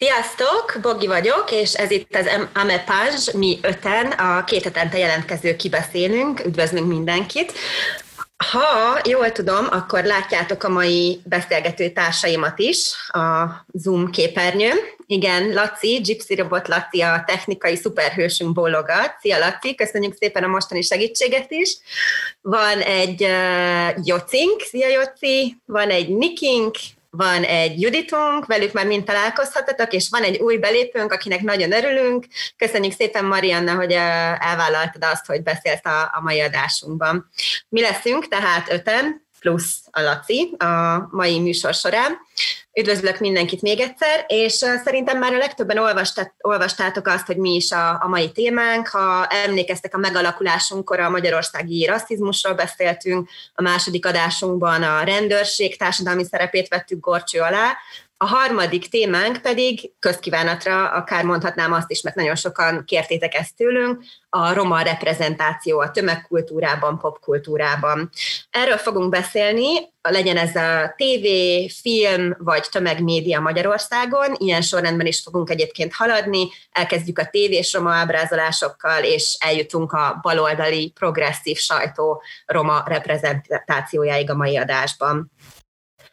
Sziasztok, Bogi vagyok, és ez itt az Amepage, mi öten, a két hetente jelentkező kibeszélünk, üdvözlünk mindenkit. Ha jól tudom, akkor látjátok a mai beszélgető társaimat is a Zoom képernyőn. Igen, Laci, Gypsy Robot Laci, a technikai szuperhősünk bólogat. Szia Laci, köszönjük szépen a mostani segítséget is. Van egy uh, Jocink, szia Joci, van egy Nikink, van egy Juditunk, velük már mind találkozhatatok, és van egy új belépőnk, akinek nagyon örülünk. Köszönjük szépen, Marianna, hogy elvállaltad azt, hogy beszélsz a, a mai adásunkban. Mi leszünk tehát öten, plusz a Laci a mai műsor során. Üdvözlök mindenkit még egyszer, és szerintem már a legtöbben olvastát, olvastátok azt, hogy mi is a, a mai témánk. Ha emlékeztek a megalakulásunkkor a magyarországi rasszizmusról beszéltünk, a második adásunkban a rendőrség társadalmi szerepét vettük gorcső alá, a harmadik témánk pedig közkívánatra, akár mondhatnám azt is, mert nagyon sokan kértétek ezt tőlünk, a roma reprezentáció a tömegkultúrában, popkultúrában. Erről fogunk beszélni, legyen ez a TV, film vagy tömegmédia Magyarországon, ilyen sorrendben is fogunk egyébként haladni, elkezdjük a tévés roma ábrázolásokkal, és eljutunk a baloldali progresszív sajtó roma reprezentációjáig a mai adásban.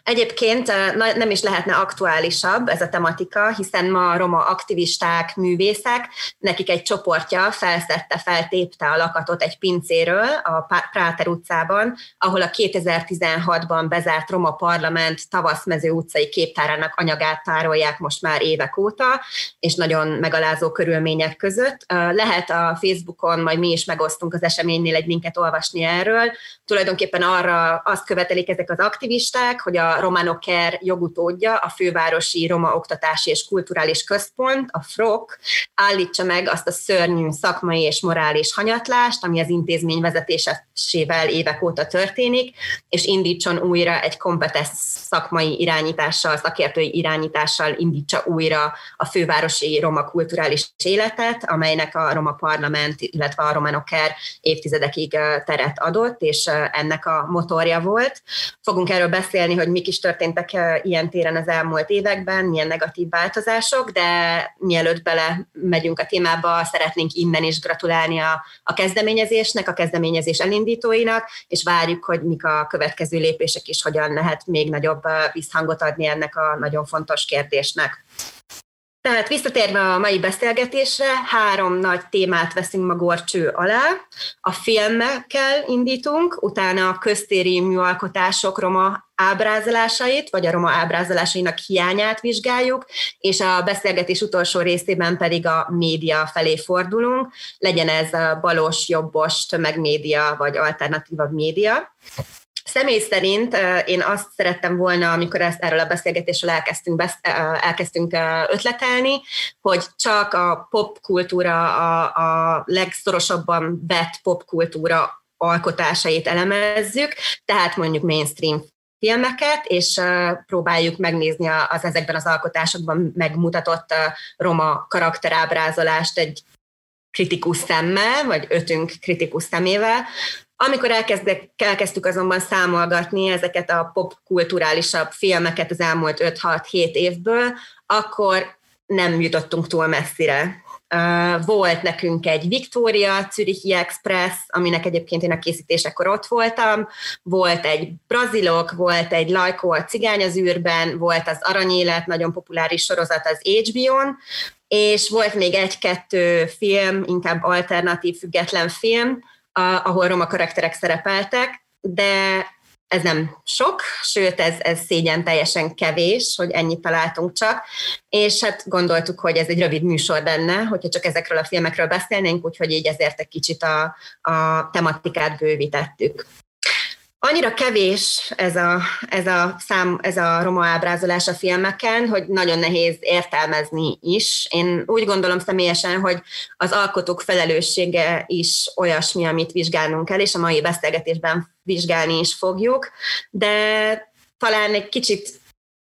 Egyébként nem is lehetne aktuálisabb ez a tematika, hiszen ma a roma aktivisták, művészek, nekik egy csoportja felszette, feltépte a lakatot egy pincéről a Práter utcában, ahol a 2016-ban bezárt roma parlament tavaszmező utcai képtárának anyagát tárolják most már évek óta, és nagyon megalázó körülmények között. Lehet a Facebookon, majd mi is megosztunk az eseménynél egy linket olvasni erről. Tulajdonképpen arra azt követelik ezek az aktivisták, hogy a Romanoker jogutódja, a Fővárosi Roma Oktatási és Kulturális Központ, a FROK állítsa meg azt a szörnyű szakmai és morális hanyatlást, ami az intézmény vezetésével évek óta történik, és indítson újra egy kompetens szakmai irányítással, szakértői irányítással indítsa újra a fővárosi roma kulturális életet, amelynek a roma parlament, illetve a romanoker évtizedekig teret adott, és ennek a motorja volt. Fogunk erről beszélni, hogy mik is történtek ilyen téren az elmúlt években, milyen negatív változások, de mielőtt bele megyünk a témába, szeretnénk innen is gratulálni a, a kezdeményezésnek, a kezdeményezés elindítóinak, és várjuk, hogy mik a következő lépések is, hogyan lehet még nagyobb visszhangot adni ennek a nagyon fontos kérdésnek. Tehát visszatérve a mai beszélgetésre, három nagy témát veszünk ma gorcső alá. A filmekkel indítunk, utána a köztéri műalkotások roma ábrázolásait, vagy a roma ábrázolásainak hiányát vizsgáljuk, és a beszélgetés utolsó részében pedig a média felé fordulunk, legyen ez a balos, jobbos, tömegmédia, vagy alternatívabb média. Személy szerint én azt szerettem volna, amikor ezt erről a beszélgetésről elkezdtünk, besz, elkezdtünk ötletelni, hogy csak a popkultúra, a, a legszorosabban vett popkultúra alkotásait elemezzük, tehát mondjuk mainstream filmeket, és próbáljuk megnézni az ezekben az alkotásokban megmutatott roma karakterábrázolást egy kritikus szemmel, vagy ötünk kritikus szemével, amikor elkezdek, elkezdtük azonban számolgatni ezeket a popkulturálisabb filmeket az elmúlt 5-6-7 évből, akkor nem jutottunk túl messzire. Volt nekünk egy Victoria Zürichi Express, aminek egyébként én a készítésekor ott voltam, volt egy Brazilok, volt egy Lajkó a Cigány az űrben, volt az Aranyélet, nagyon populáris sorozat az HBO-n, és volt még egy-kettő film, inkább alternatív, független film, ahol roma karakterek szerepeltek, de ez nem sok, sőt, ez, ez szégyen teljesen kevés, hogy ennyit találtunk csak, és hát gondoltuk, hogy ez egy rövid műsor lenne, hogyha csak ezekről a filmekről beszélnénk, úgyhogy így ezért egy kicsit a, a tematikát bővítettük. Annyira kevés ez a, ez a szám, ez a roma ábrázolás a filmeken, hogy nagyon nehéz értelmezni is. Én úgy gondolom személyesen, hogy az alkotók felelőssége is olyasmi, amit vizsgálnunk kell, és a mai beszélgetésben vizsgálni is fogjuk, de talán egy kicsit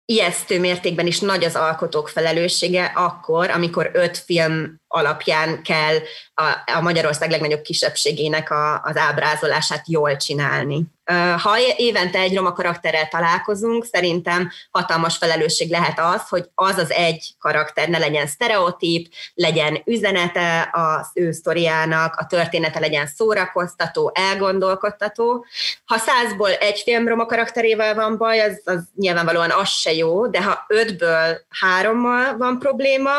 ijesztő mértékben is nagy az alkotók felelőssége akkor, amikor öt film alapján kell a, a Magyarország legnagyobb kisebbségének a, az ábrázolását jól csinálni. Ha évente egy roma karakterrel találkozunk, szerintem hatalmas felelősség lehet az, hogy az az egy karakter ne legyen sztereotíp, legyen üzenete az ő sztoriának, a története legyen szórakoztató, elgondolkodtató. Ha százból egy film roma karakterével van baj, az, az nyilvánvalóan az se jó, de ha ötből hárommal van probléma,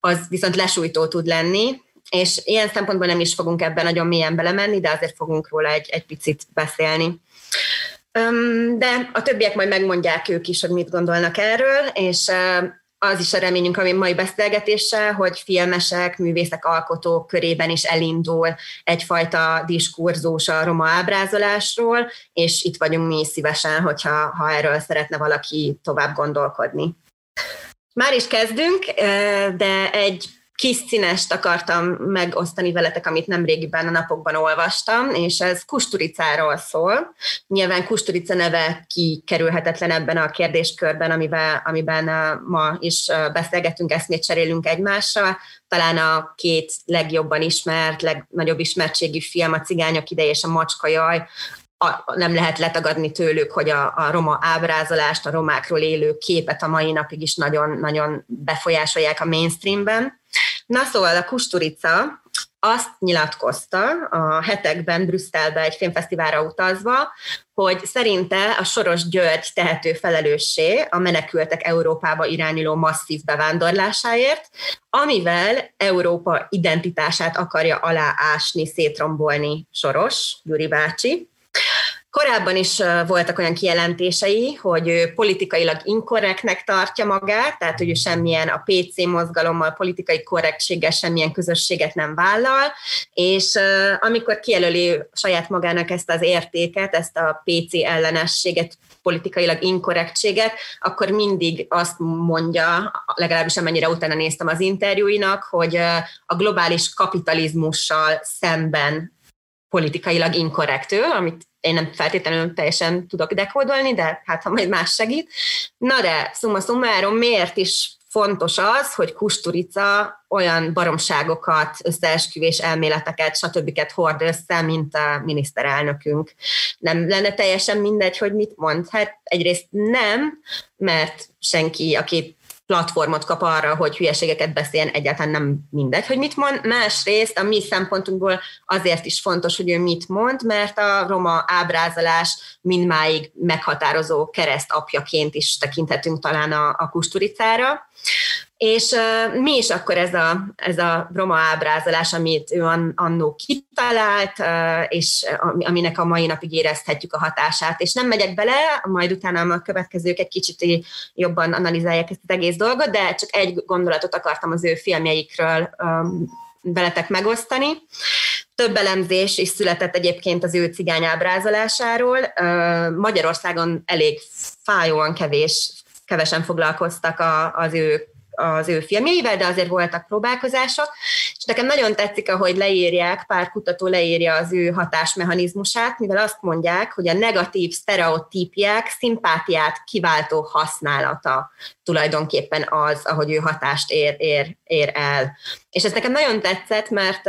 az viszont lesújtó tud lenni, és ilyen szempontból nem is fogunk ebben nagyon mélyen belemenni, de azért fogunk róla egy, egy picit beszélni. De a többiek majd megmondják ők is, hogy mit gondolnak erről, és az is a reményünk a mai beszélgetéssel, hogy filmesek, művészek, alkotók körében is elindul egyfajta diskurzus a roma ábrázolásról, és itt vagyunk mi szívesen, hogyha ha erről szeretne valaki tovább gondolkodni. Már is kezdünk, de egy kis színest akartam megosztani veletek, amit nem régiben a napokban olvastam, és ez Kusturicáról szól. Nyilván Kusturica neve kikerülhetetlen ebben a kérdéskörben, amiben, amiben ma is beszélgetünk, eszmét cserélünk egymással. Talán a két legjobban ismert, legnagyobb ismertségű film, a Cigányok ideje és a Macska jaj, a, nem lehet letagadni tőlük, hogy a, a roma ábrázolást, a romákról élő képet a mai napig is nagyon-nagyon befolyásolják a mainstreamben. Na szóval a Kusturica azt nyilatkozta a hetekben Brüsszelbe egy filmfesztiválra utazva, hogy szerinte a Soros György tehető felelőssé a menekültek Európába irányuló masszív bevándorlásáért, amivel Európa identitását akarja aláásni, szétrombolni Soros, Gyuri bácsi. Korábban is voltak olyan kijelentései, hogy ő politikailag inkorrektnek tartja magát, tehát hogy ő semmilyen a PC mozgalommal, politikai korrektséggel semmilyen közösséget nem vállal, és amikor kijelöli saját magának ezt az értéket, ezt a PC ellenességet, politikailag inkorrektséget, akkor mindig azt mondja, legalábbis amennyire utána néztem az interjúinak, hogy a globális kapitalizmussal szemben politikailag inkorrekt ő, amit én nem feltétlenül teljesen tudok dekódolni, de hát ha majd más segít. Na de, summa summarum, miért is fontos az, hogy Kusturica olyan baromságokat, összeesküvés elméleteket, stb. hord össze, mint a miniszterelnökünk. Nem lenne teljesen mindegy, hogy mit mond. Hát egyrészt nem, mert senki, aki platformot kap arra, hogy hülyeségeket beszéljen, egyáltalán nem mindegy, hogy mit mond. Másrészt a mi szempontunkból azért is fontos, hogy ő mit mond, mert a roma ábrázolás mindmáig meghatározó keresztapjaként is tekinthetünk talán a, a kusturicára. És uh, mi is akkor ez a, ez a roma ábrázolás, amit ő annó kitalált, uh, és aminek a mai napig érezhetjük a hatását. És nem megyek bele, majd utána a következők egy kicsit jobban analizálják ezt az egész dolgot, de csak egy gondolatot akartam az ő filmjeikről um, veletek megosztani. Több elemzés is született egyébként az ő cigány ábrázolásáról. Magyarországon elég fájóan kevés, kevesen foglalkoztak a, az ő az ő filmjeivel, de azért voltak próbálkozások, és nekem nagyon tetszik, ahogy leírják, pár kutató leírja az ő hatásmechanizmusát, mivel azt mondják, hogy a negatív sztereotípiák szimpátiát kiváltó használata tulajdonképpen az, ahogy ő hatást ér, ér, ér el. És ez nekem nagyon tetszett, mert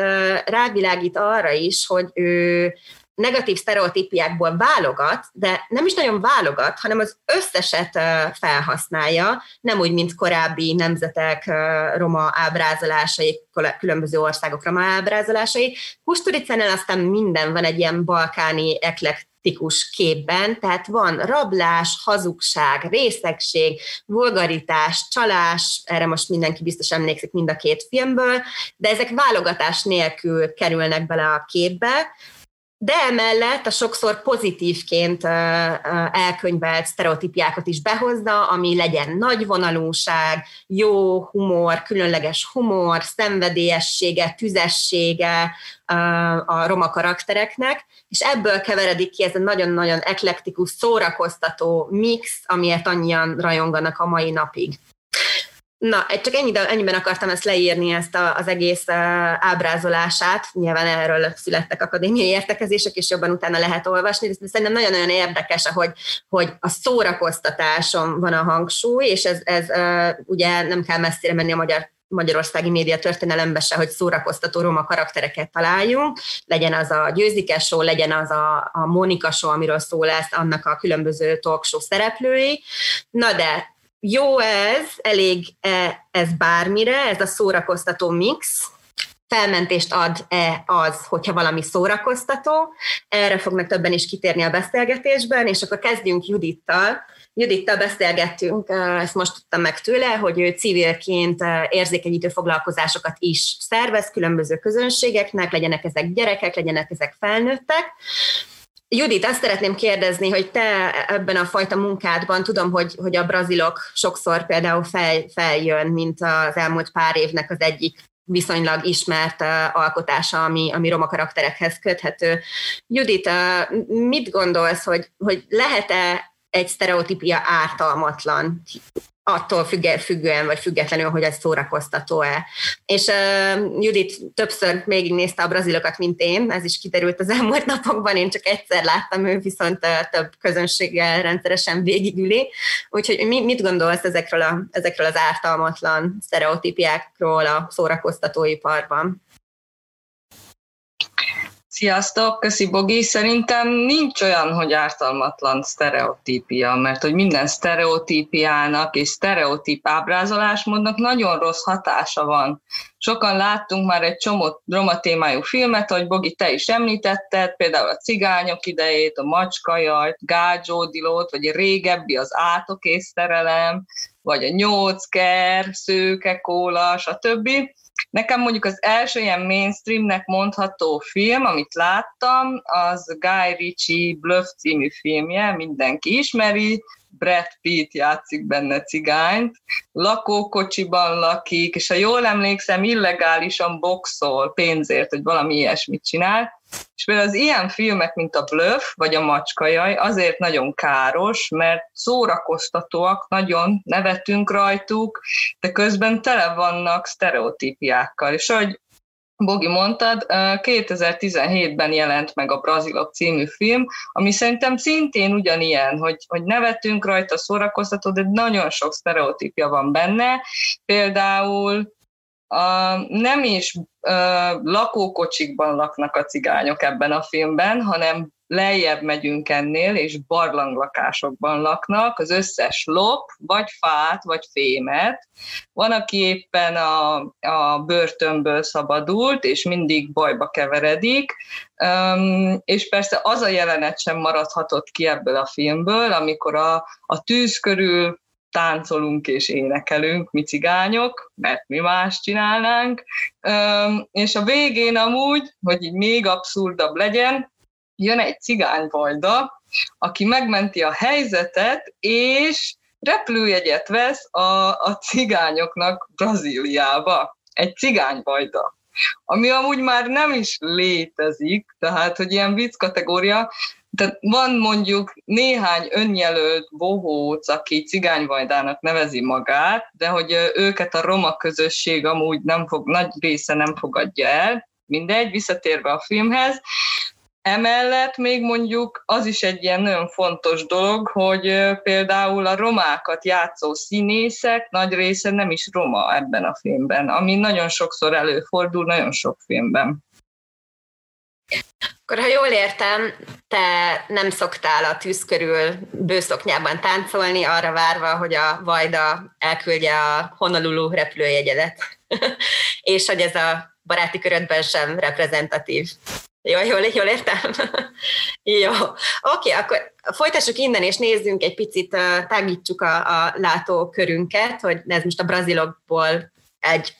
rávilágít arra is, hogy ő negatív sztereotípiákból válogat, de nem is nagyon válogat, hanem az összeset felhasználja, nem úgy, mint korábbi nemzetek roma ábrázolásai, különböző országok roma ábrázolásai. Kusturicánál aztán minden van egy ilyen balkáni eklektikus képben, tehát van rablás, hazugság, részegség, vulgaritás, csalás, erre most mindenki biztos emlékszik mind a két filmből, de ezek válogatás nélkül kerülnek bele a képbe, de emellett a sokszor pozitívként elkönyvelt sztereotípiákat is behozza, ami legyen nagy vonalúság, jó humor, különleges humor, szenvedélyessége, tüzessége a roma karaktereknek, és ebből keveredik ki ez a nagyon-nagyon eklektikus, szórakoztató mix, amiért annyian rajonganak a mai napig. Na, csak ennyi, ennyiben akartam ezt leírni, ezt a, az egész ábrázolását. Nyilván erről születtek akadémiai értekezések, és jobban utána lehet olvasni, de szerintem nagyon-nagyon érdekes, hogy, hogy a szórakoztatáson van a hangsúly, és ez, ez ugye nem kell messzire menni a magyar magyarországi média történelemben se, hogy szórakoztató roma karaktereket találjunk, legyen az a győzike show, legyen az a, a Mónika show, amiről szó lesz, annak a különböző talk show szereplői. Na de jó ez, elég ez bármire, ez a szórakoztató mix, felmentést ad-e az, hogyha valami szórakoztató. Erre fognak többen is kitérni a beszélgetésben, és akkor kezdjünk Judittal. Judittal beszélgettünk, ezt most tudtam meg tőle, hogy ő civilként érzékenyítő foglalkozásokat is szervez különböző közönségeknek, legyenek ezek gyerekek, legyenek ezek felnőttek. Judit, azt szeretném kérdezni, hogy te ebben a fajta munkádban, tudom, hogy, hogy a brazilok sokszor például fel, feljön, mint az elmúlt pár évnek az egyik viszonylag ismert alkotása, ami, ami roma karakterekhez köthető. Judit, mit gondolsz, hogy, hogy lehet-e egy sztereotípia ártalmatlan? Attól függően vagy függetlenül, hogy ez szórakoztató-e. És uh, Judit többször nézte a brazilokat, mint én, ez is kiderült az elmúlt napokban, én csak egyszer láttam, ő viszont uh, több közönséggel rendszeresen végigüli. Úgyhogy mi, mit gondolsz ezekről, a, ezekről az ártalmatlan sztereotípiákról a szórakoztatóiparban? Sziasztok, köszi Bogi. Szerintem nincs olyan, hogy ártalmatlan sztereotípia, mert hogy minden sztereotípiának és sztereotíp ábrázolásmódnak nagyon rossz hatása van. Sokan láttunk már egy csomó roma témájú filmet, ahogy Bogi, te is említetted, például a cigányok idejét, a macskajajt, gágyódilót, vagy a régebbi az átokészterelem, vagy a nyócker, szőke, kóla, stb. Nekem mondjuk az első ilyen mainstreamnek mondható film, amit láttam, az Guy Ritchie Bluff című filmje, mindenki ismeri, Brad Pitt játszik benne cigányt, lakókocsiban lakik, és ha jól emlékszem, illegálisan boxol pénzért, hogy valami ilyesmit csinál, és például az ilyen filmek, mint a Bluff vagy a Macskajaj azért nagyon káros, mert szórakoztatóak, nagyon nevetünk rajtuk, de közben tele vannak sztereotípiákkal. És ahogy Bogi mondtad, 2017-ben jelent meg a Brazilok című film, ami szerintem szintén ugyanilyen, hogy, hogy nevetünk rajta, szórakoztató, de nagyon sok sztereotípia van benne. Például a, nem is lakókocsikban laknak a cigányok ebben a filmben, hanem lejjebb megyünk ennél, és barlanglakásokban laknak, az összes lop, vagy fát, vagy fémet. Van, aki éppen a, a börtönből szabadult, és mindig bajba keveredik, um, és persze az a jelenet sem maradhatott ki ebből a filmből, amikor a, a tűz körül táncolunk és énekelünk, mi cigányok, mert mi más csinálnánk. És a végén amúgy, hogy így még abszurdabb legyen, jön egy cigányvajda, aki megmenti a helyzetet, és repülőjegyet vesz a, a cigányoknak Brazíliába. Egy cigányvajda ami amúgy már nem is létezik, tehát, hogy ilyen vicc kategória, tehát van mondjuk néhány önjelölt bohóc, aki cigányvajdának nevezi magát, de hogy őket a roma közösség amúgy nem fog, nagy része nem fogadja el, mindegy, visszatérve a filmhez. Emellett még mondjuk az is egy ilyen nagyon fontos dolog, hogy például a romákat játszó színészek nagy része nem is roma ebben a filmben, ami nagyon sokszor előfordul, nagyon sok filmben. Akkor, ha jól értem, te nem szoktál a tűz körül bőszoknyában táncolni, arra várva, hogy a Vajda elküldje a Honolulu repülőjegyedet, és hogy ez a baráti körödben sem reprezentatív. Jó, jól, jól értem? Jó. Oké, akkor folytassuk innen, és nézzünk egy picit, tágítsuk a, a látókörünket, hogy ez most a brazilokból egy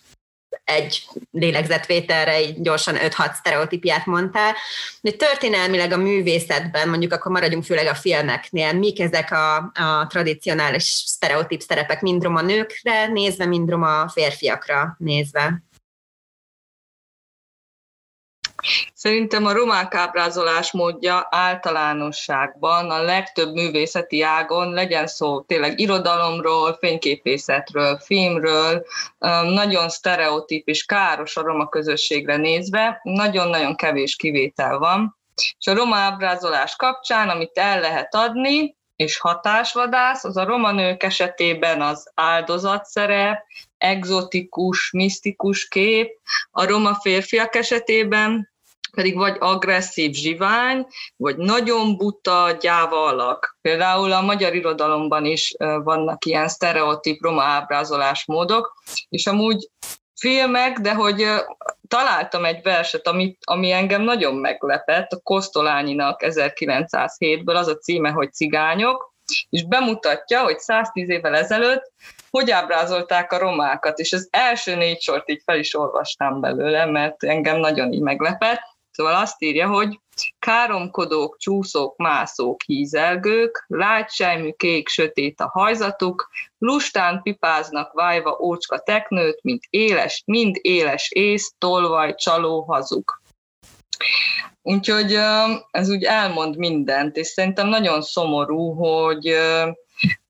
egy lélegzetvételre így gyorsan 5-6 sztereotípiát mondtál. De történelmileg a művészetben, mondjuk akkor maradjunk főleg a filmeknél, mik ezek a, a tradicionális sztereotíp szerepek, mind roma nőkre nézve, mind roma férfiakra nézve? Szerintem a romák ábrázolás módja általánosságban a legtöbb művészeti ágon, legyen szó tényleg irodalomról, fényképészetről, filmről, nagyon sztereotíp és káros a roma közösségre nézve, nagyon-nagyon kevés kivétel van. És a roma ábrázolás kapcsán, amit el lehet adni, és hatásvadász, az a roma nők esetében az áldozatszerep, egzotikus, misztikus kép, a roma férfiak esetében pedig vagy agresszív zsivány, vagy nagyon buta, gyáva alak. Például a magyar irodalomban is vannak ilyen sztereotíp roma ábrázolásmódok, és amúgy filmek, de hogy találtam egy verset, ami, ami engem nagyon meglepett, a Kosztolányinak 1907-ből, az a címe, hogy Cigányok, és bemutatja, hogy 110 évvel ezelőtt hogy ábrázolták a romákat, és az első négy sort így fel is olvastam belőle, mert engem nagyon így meglepett. Szóval azt írja, hogy káromkodók, csúszók, mászók, hízelgők, lágysejmű, kék, sötét a hajzatuk, lustán pipáznak vájva ócska teknőt, mint éles, mind éles ész, tolvaj, csaló, hazuk. Úgyhogy ez úgy elmond mindent, és szerintem nagyon szomorú, hogy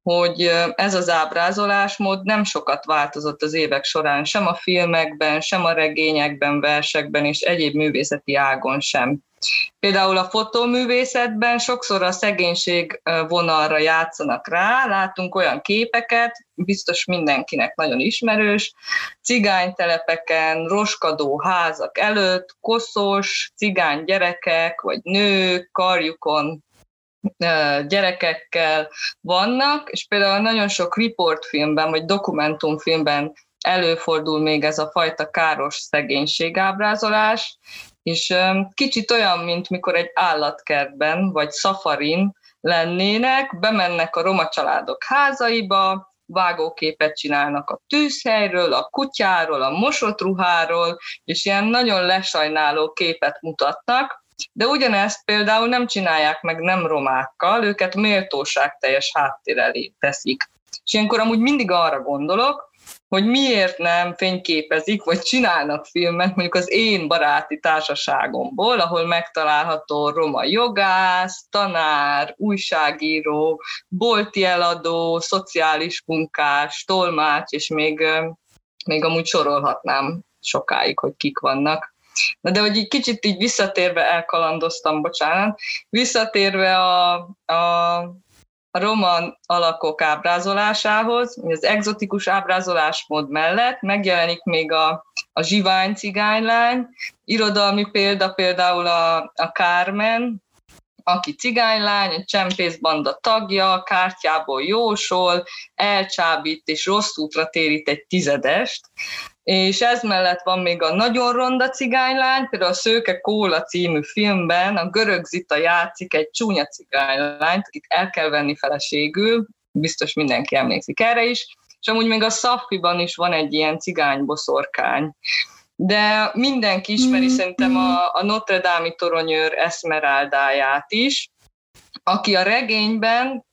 hogy ez az ábrázolásmód nem sokat változott az évek során, sem a filmekben, sem a regényekben, versekben és egyéb művészeti ágon sem. Például a fotóművészetben sokszor a szegénység vonalra játszanak rá, látunk olyan képeket, biztos mindenkinek nagyon ismerős, cigánytelepeken, roskadó házak előtt, koszos, cigány gyerekek vagy nők karjukon gyerekekkel vannak, és például nagyon sok riportfilmben, vagy dokumentumfilmben előfordul még ez a fajta káros szegénységábrázolás, és kicsit olyan, mint mikor egy állatkertben, vagy szafarin lennének, bemennek a roma családok házaiba, vágóképet csinálnak a tűzhelyről, a kutyáról, a mosott ruháról, és ilyen nagyon lesajnáló képet mutatnak, de ugyanezt például nem csinálják meg nem romákkal, őket méltóságteljes háttér elé teszik. És ilyenkor amúgy mindig arra gondolok, hogy miért nem fényképezik, vagy csinálnak filmet mondjuk az én baráti társaságomból, ahol megtalálható roma jogász, tanár, újságíró, bolti eladó, szociális munkás, tolmács, és még, még amúgy sorolhatnám sokáig, hogy kik vannak. Na de hogy egy kicsit így visszatérve elkalandoztam, bocsánat, visszatérve a, a, a roman alakok ábrázolásához, az egzotikus ábrázolásmód mellett megjelenik még a, a zsivány cigánylány, irodalmi példa például a, a Carmen, aki cigánylány, egy csempészbanda tagja, kártyából jósol, elcsábít és rossz útra térít egy tizedest, és ez mellett van még a Nagyon ronda cigánylány, például a Szőke Kóla című filmben a görög Zita játszik egy csúnya cigánylányt, akit el kell venni feleségül, biztos mindenki emlékszik erre is, és amúgy még a Szaffiban is van egy ilyen cigányboszorkány. De mindenki ismeri mm. szerintem a, a Notre Dame-i toronyőr Esmeraldáját is, aki a regényben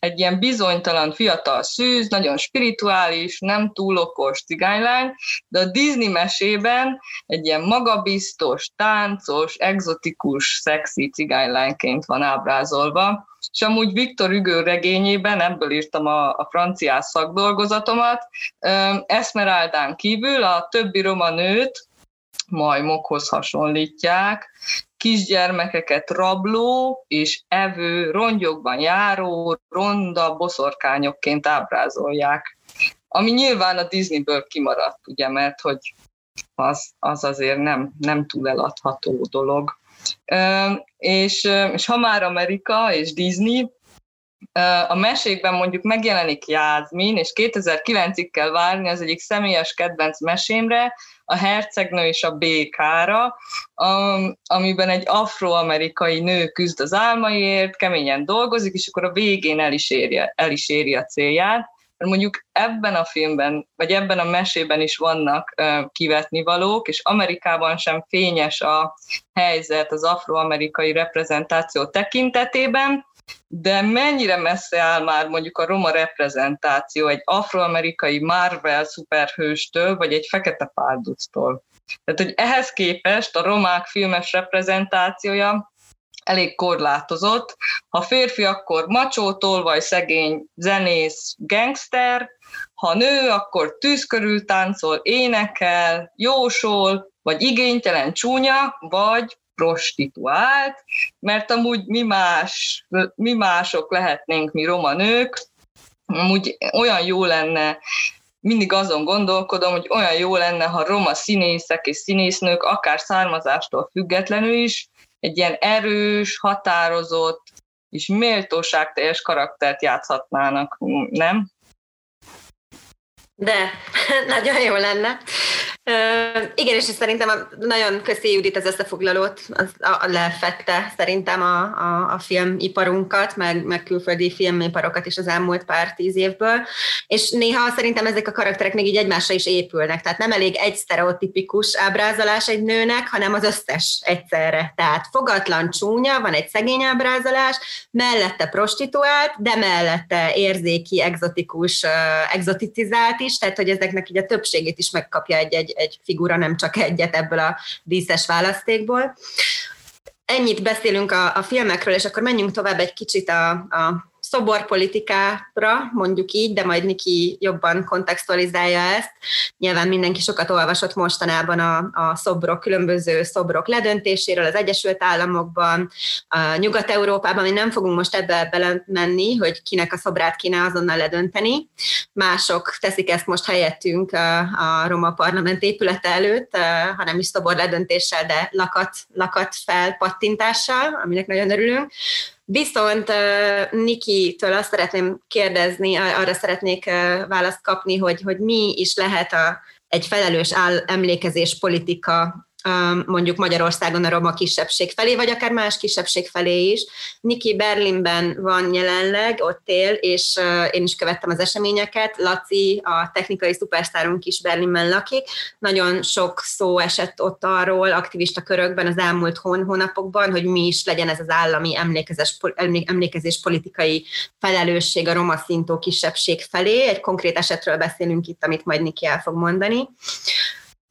egy ilyen bizonytalan fiatal szűz, nagyon spirituális, nem túl okos cigánylány, de a Disney mesében egy ilyen magabiztos, táncos, exotikus, szexi cigánylányként van ábrázolva, és amúgy Viktor Hugo regényében, ebből írtam a, a franciás szakdolgozatomat, Esmeraldán kívül a többi roma nőt majmokhoz hasonlítják, kisgyermekeket rabló és evő, rongyokban járó, ronda boszorkányokként ábrázolják. Ami nyilván a Disneyből kimaradt, ugye, mert hogy az, az azért nem, nem túl eladható dolog. És, és ha már Amerika és Disney, a mesékben mondjuk megjelenik Jászmin, és 2009-ig kell várni az egyik személyes kedvenc mesémre, a hercegnő és a békára, amiben egy afroamerikai nő küzd az álmaiért, keményen dolgozik, és akkor a végén el is éri, el is éri a célját. Mert mondjuk ebben a filmben, vagy ebben a mesében is vannak kivetni és Amerikában sem fényes a helyzet az afroamerikai reprezentáció tekintetében, de mennyire messze áll már mondjuk a roma reprezentáció egy afroamerikai Marvel szuperhőstől, vagy egy fekete pálductól. Tehát, hogy ehhez képest a romák filmes reprezentációja elég korlátozott. Ha férfi, akkor macsó, tolvaj, szegény, zenész, gangster, ha nő, akkor tűz körül táncol, énekel, jósol, vagy igénytelen csúnya, vagy prostituált, mert amúgy mi, más, mi mások lehetnénk, mi roma nők, amúgy olyan jó lenne mindig azon gondolkodom, hogy olyan jó lenne, ha roma színészek és színésznők, akár származástól függetlenül is, egy ilyen erős, határozott és méltóságteljes karaktert játszhatnának, nem? De, nagyon jó lenne. Igen, és szerintem nagyon köszi Judit az összefoglalót, az a, lefette szerintem a, a, a filmiparunkat, meg, meg külföldi filmiparokat is az elmúlt pár tíz évből, és néha szerintem ezek a karakterek még így egymásra is épülnek, tehát nem elég egy sztereotipikus ábrázolás egy nőnek, hanem az összes egyszerre. Tehát fogatlan csúnya, van egy szegény ábrázolás, mellette prostituált, de mellette érzéki, exotikus, uh, exoticizált is, tehát hogy ezeknek így a többségét is megkapja egy-egy egy figura, nem csak egyet ebből a díszes választékból. Ennyit beszélünk a, a filmekről, és akkor menjünk tovább egy kicsit a, a szoborpolitikára, mondjuk így, de majd Niki jobban kontextualizálja ezt. Nyilván mindenki sokat olvasott mostanában a, a szobrok, különböző szobrok ledöntéséről az Egyesült Államokban, a Nyugat-Európában, mi nem fogunk most ebbe belemenni, hogy kinek a szobrát kéne azonnal ledönteni. Mások teszik ezt most helyettünk a, a Roma Parlament épülete előtt, hanem is szobor ledöntéssel, de lakat, lakat felpattintással, aminek nagyon örülünk. Viszont Niki-től azt szeretném kérdezni, arra szeretnék választ kapni, hogy, hogy mi is lehet a, egy felelős áll, emlékezés politika mondjuk Magyarországon a roma kisebbség felé, vagy akár más kisebbség felé is. Niki Berlinben van jelenleg, ott él, és én is követtem az eseményeket. Laci, a technikai szupersztárunk is Berlinben lakik. Nagyon sok szó esett ott arról aktivista körökben az elmúlt hón, hónapokban, hogy mi is legyen ez az állami emlékezés, emlékezés politikai felelősség a roma szintó kisebbség felé. Egy konkrét esetről beszélünk itt, amit majd Niki el fog mondani.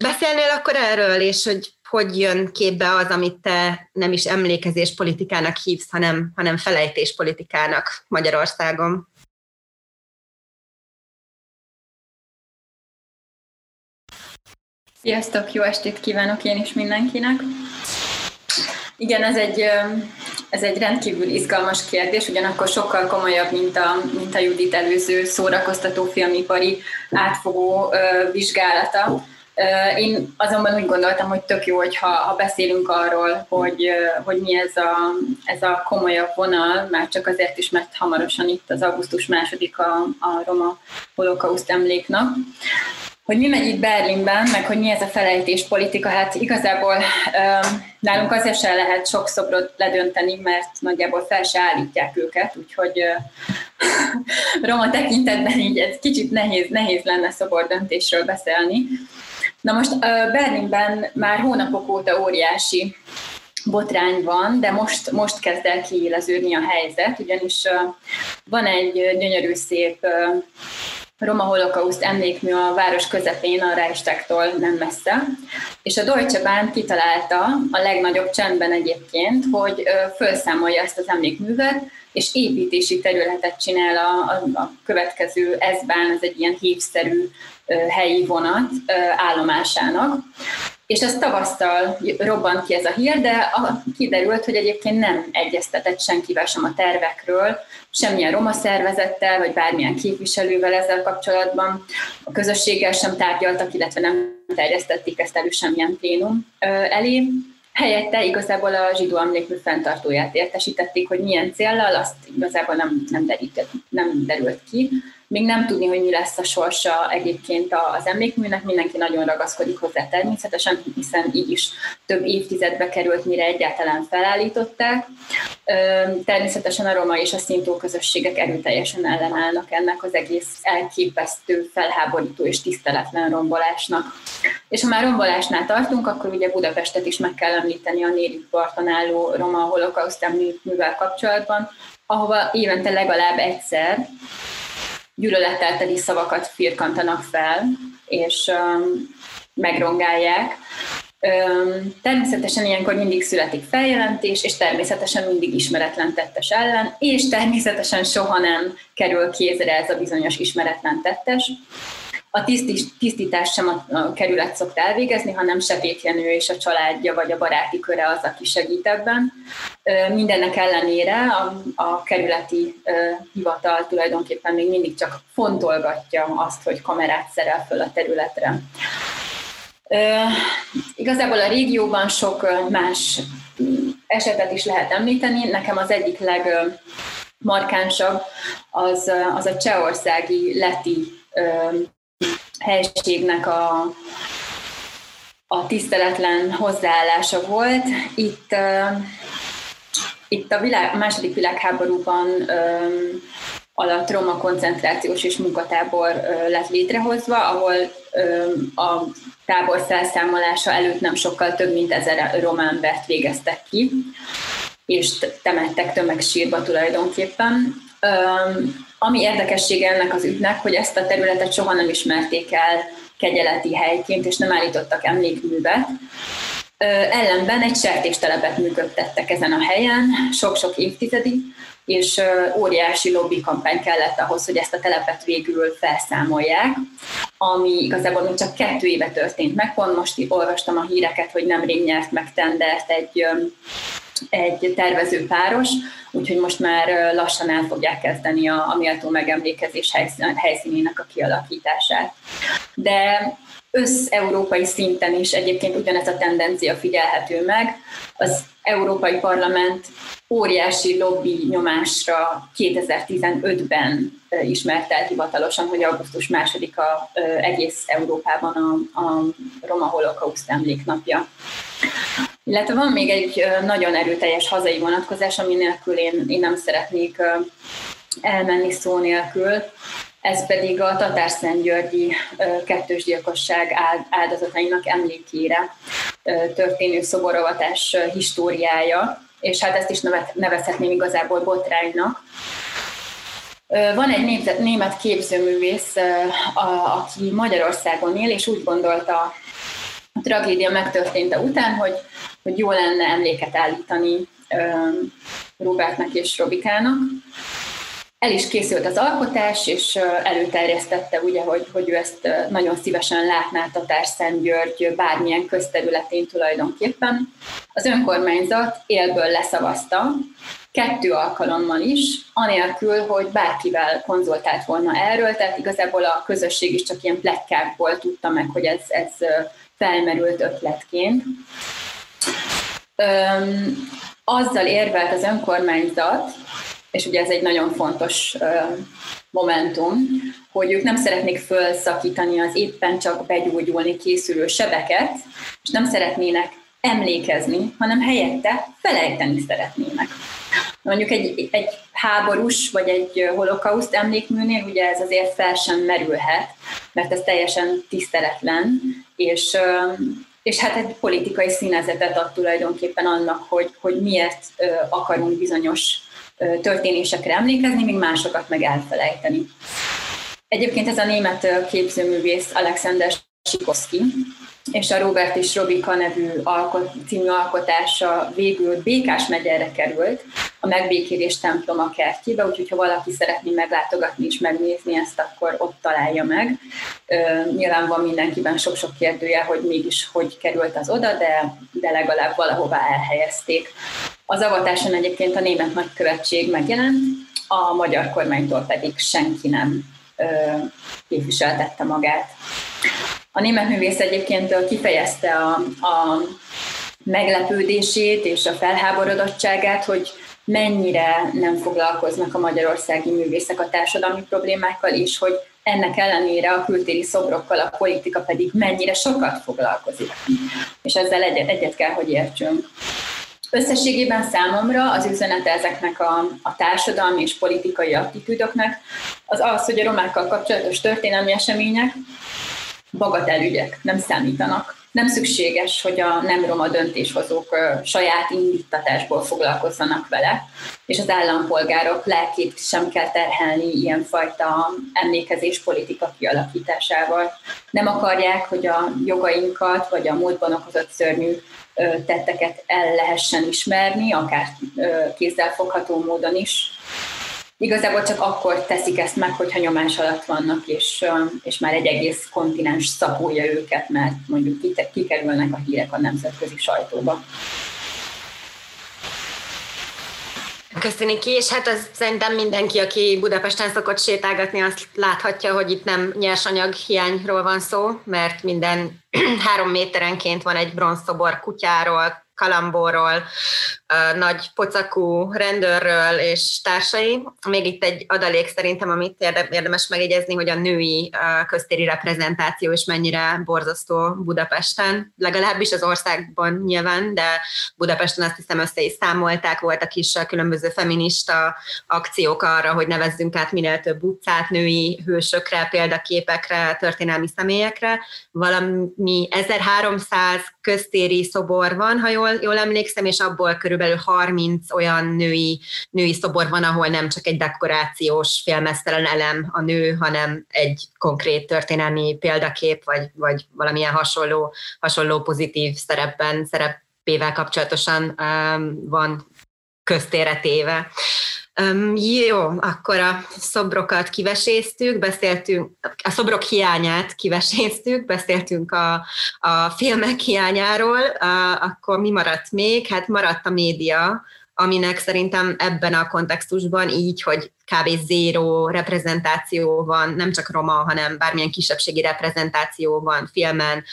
Beszélnél akkor erről, és hogy hogy jön képbe az, amit te nem is emlékezés politikának hívsz, hanem, hanem felejtés politikának Magyarországon? Sziasztok, jó estét kívánok én is mindenkinek. Igen, ez egy, ez egy rendkívül izgalmas kérdés, ugyanakkor sokkal komolyabb, mint a, mint a Judit előző szórakoztató filmipari átfogó vizsgálata én azonban úgy gondoltam, hogy tök jó, hogyha ha beszélünk arról, hogy, hogy mi ez a, ez a komolyabb vonal, már csak azért is, mert hamarosan itt az augusztus második a, a roma holokauszt emléknap. Hogy mi megy itt Berlinben, meg hogy mi ez a felejtés politika, hát igazából nálunk azért sem lehet sok szobrot ledönteni, mert nagyjából fel se állítják őket, úgyhogy roma tekintetben így ez kicsit nehéz, nehéz lenne szobordöntésről beszélni. Na most Berlinben már hónapok óta óriási botrány van, de most, most kezd el kiéleződni a helyzet, ugyanis van egy gyönyörű szép Roma holokauszt emlékmű a város közepén, a Reichstagtól nem messze, és a Deutsche Bahn kitalálta a legnagyobb csendben egyébként, hogy felszámolja ezt az emlékművet, és építési területet csinál a, a, a következő S-bán, ez egy ilyen hívszerű helyi vonat állomásának. És ez tavasztal robbant ki ez a hír, de a, kiderült, hogy egyébként nem egyeztetett senkivel sem a tervekről, semmilyen roma szervezettel, vagy bármilyen képviselővel ezzel kapcsolatban. A közösséggel sem tárgyaltak, illetve nem terjesztették ezt elő semmilyen plénum elé. Helyette igazából a zsidó emlékmű fenntartóját értesítették, hogy milyen céllal, azt igazából nem, nem, derített, nem derült ki. Még nem tudni, hogy mi lesz a sorsa egyébként az emlékműnek, mindenki nagyon ragaszkodik hozzá természetesen, hiszen így is több évtizedbe került, mire egyáltalán felállították. Természetesen a roma és a szintó közösségek erőteljesen ellenállnak ennek az egész elképesztő, felháborító és tiszteletlen rombolásnak. És ha már rombolásnál tartunk, akkor ugye Budapestet is meg kell említeni a Nérit parton álló roma holokauszt emlékművel kapcsolatban, ahova évente legalább egyszer gyűlölettel teli szavakat firkantanak fel, és megrongálják. Természetesen ilyenkor mindig születik feljelentés, és természetesen mindig ismeretlen tettes ellen, és természetesen soha nem kerül kézre ez a bizonyos ismeretlen tettes. A tisztítást sem a, a kerület szokta elvégezni, hanem Sepét Jenő és a családja vagy a baráti köre az, aki segít ebben. Mindennek ellenére a, a kerületi hivatal tulajdonképpen még mindig csak fontolgatja azt, hogy kamerát szerel föl a területre. Igazából a régióban sok más esetet is lehet említeni. Nekem az egyik legmarkánsabb az, az a csehországi leti helységnek a, a tiszteletlen hozzáállása volt. Itt, itt a, világ, második világháborúban alatt roma koncentrációs és munkatábor lett létrehozva, ahol a tábor felszámolása előtt nem sokkal több mint ezer román embert végeztek ki, és temettek tömegsírba tulajdonképpen. Ami érdekessége ennek az ügynek, hogy ezt a területet soha nem ismerték el kegyeleti helyként, és nem állítottak emlékművet. Ellenben egy sertéstelepet működtettek ezen a helyen, sok-sok évtizedig, és óriási lobby kampány kellett ahhoz, hogy ezt a telepet végül felszámolják, ami igazából még csak kettő éve történt meg. Pont most olvastam a híreket, hogy nemrég nyert meg tendert egy, egy tervező páros, úgyhogy most már lassan el fogják kezdeni a, a méltó megemlékezés helyszínének a kialakítását. De összeurópai szinten is egyébként ugyanez a tendencia figyelhető meg. Az Európai Parlament óriási lobby nyomásra 2015-ben ismert el hivatalosan, hogy augusztus másodika egész Európában a, a Roma Holokauszt emléknapja. Illetve van még egy nagyon erőteljes hazai vonatkozás, ami nélkül én, én nem szeretnék elmenni szó nélkül. Ez pedig a Tatárszentgyörgyi kettős gyilkosság áldozatainak emlékére történő szoborovatás históriája, és hát ezt is nevezhetném igazából botránynak. Van egy német, képzőművész, aki Magyarországon él, és úgy gondolta a tragédia megtörténte után, hogy, hogy jó lenne emléket állítani Robertnek és Robikának. El is készült az alkotás, és előterjesztette, ugye, hogy, hogy ő ezt nagyon szívesen látná Tatár György bármilyen közterületén tulajdonképpen. Az önkormányzat élből leszavazta, kettő alkalommal is, anélkül, hogy bárkivel konzultált volna erről, tehát igazából a közösség is csak ilyen plekkákból tudta meg, hogy ez, ez felmerült ötletként. Öm, azzal érvelt az önkormányzat, és ugye ez egy nagyon fontos momentum, hogy ők nem szeretnék felszakítani az éppen csak begyógyulni készülő sebeket, és nem szeretnének emlékezni, hanem helyette felejteni szeretnének. Mondjuk egy, egy háborús vagy egy holokauszt emlékműnél ugye ez azért fel sem merülhet, mert ez teljesen tiszteletlen, és, és hát egy politikai színezetet ad tulajdonképpen annak, hogy, hogy miért akarunk bizonyos történésekre emlékezni, míg másokat meg elfelejteni. Egyébként ez a német képzőművész Alexander Sikoszki, és a Robert és Robika nevű alkot, című alkotása végül Békás megyerre került, a megbékélés temploma kertjébe, úgyhogy ha valaki szeretné meglátogatni és megnézni ezt, akkor ott találja meg. Nyilván van mindenkiben sok-sok kérdője, hogy mégis hogy került az oda, de, de legalább valahová elhelyezték. Az avatáson egyébként a német nagykövetség megjelent, a magyar kormánytól pedig senki nem képviseltette magát. A német művész egyébként kifejezte a, a meglepődését és a felháborodottságát, hogy mennyire nem foglalkoznak a magyarországi művészek a társadalmi problémákkal, és hogy ennek ellenére a kültéri szobrokkal a politika pedig mennyire sokat foglalkozik. És ezzel egyet, egyet kell, hogy értsünk. Összességében számomra az üzenete ezeknek a, a társadalmi és politikai attitűdöknek az az, hogy a romákkal kapcsolatos történelmi események bagatelügyek, nem számítanak. Nem szükséges, hogy a nem roma döntéshozók saját indítatásból foglalkozzanak vele, és az állampolgárok lelkét sem kell terhelni ilyenfajta emlékezés politika kialakításával. Nem akarják, hogy a jogainkat vagy a múltban okozott szörnyű tetteket el lehessen ismerni, akár kézzelfogható módon is. Igazából csak akkor teszik ezt meg, hogyha nyomás alatt vannak, és, és már egy egész kontinens szapulja őket, mert mondjuk kikerülnek a hírek a nemzetközi sajtóba. Köszönjük ki, és hát az szerintem mindenki, aki Budapesten szokott sétálgatni, azt láthatja, hogy itt nem nyersanyag hiányról van szó, mert minden három méterenként van egy bronzszobor kutyáról, Kalambóról, nagy pocakú rendőrről és társai. Még itt egy adalék szerintem, amit érdemes megjegyezni, hogy a női köztéri reprezentáció is mennyire borzasztó Budapesten, legalábbis az országban nyilván, de Budapesten azt hiszem össze is számolták, voltak is különböző feminista akciók arra, hogy nevezzünk át minél több utcát női hősökre, példaképekre, történelmi személyekre. Valami 1300 köztéri szobor van, ha jól, jól emlékszem, és abból körülbelül 30 olyan női, női szobor van, ahol nem csak egy dekorációs filmesztelen elem a nő, hanem egy konkrét történelmi példakép, vagy, vagy valamilyen hasonló, hasonló pozitív szerepben, szerepével kapcsolatosan um, van köztére téve. Um, jó, akkor a szobrokat kiveséztük, beszéltünk, a szobrok hiányát kiveséztük, beszéltünk a, a filmek hiányáról, uh, akkor mi maradt még? Hát maradt a média, aminek szerintem ebben a kontextusban így, hogy kb. zéró reprezentáció van, nem csak roma, hanem bármilyen kisebbségi reprezentáció van filmen,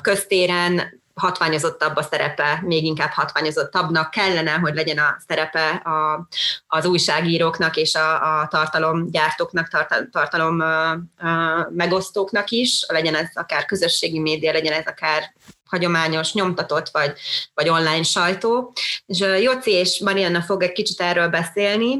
köztéren, hatványozottabb a szerepe, még inkább hatványozottabbnak kellene, hogy legyen a szerepe a, az újságíróknak és a, a tartalomgyártóknak, tartal, tartalom megosztóknak is, legyen ez akár közösségi média, legyen ez akár hagyományos, nyomtatott vagy, vagy online sajtó. És Joci és Marianna fog egy kicsit erről beszélni,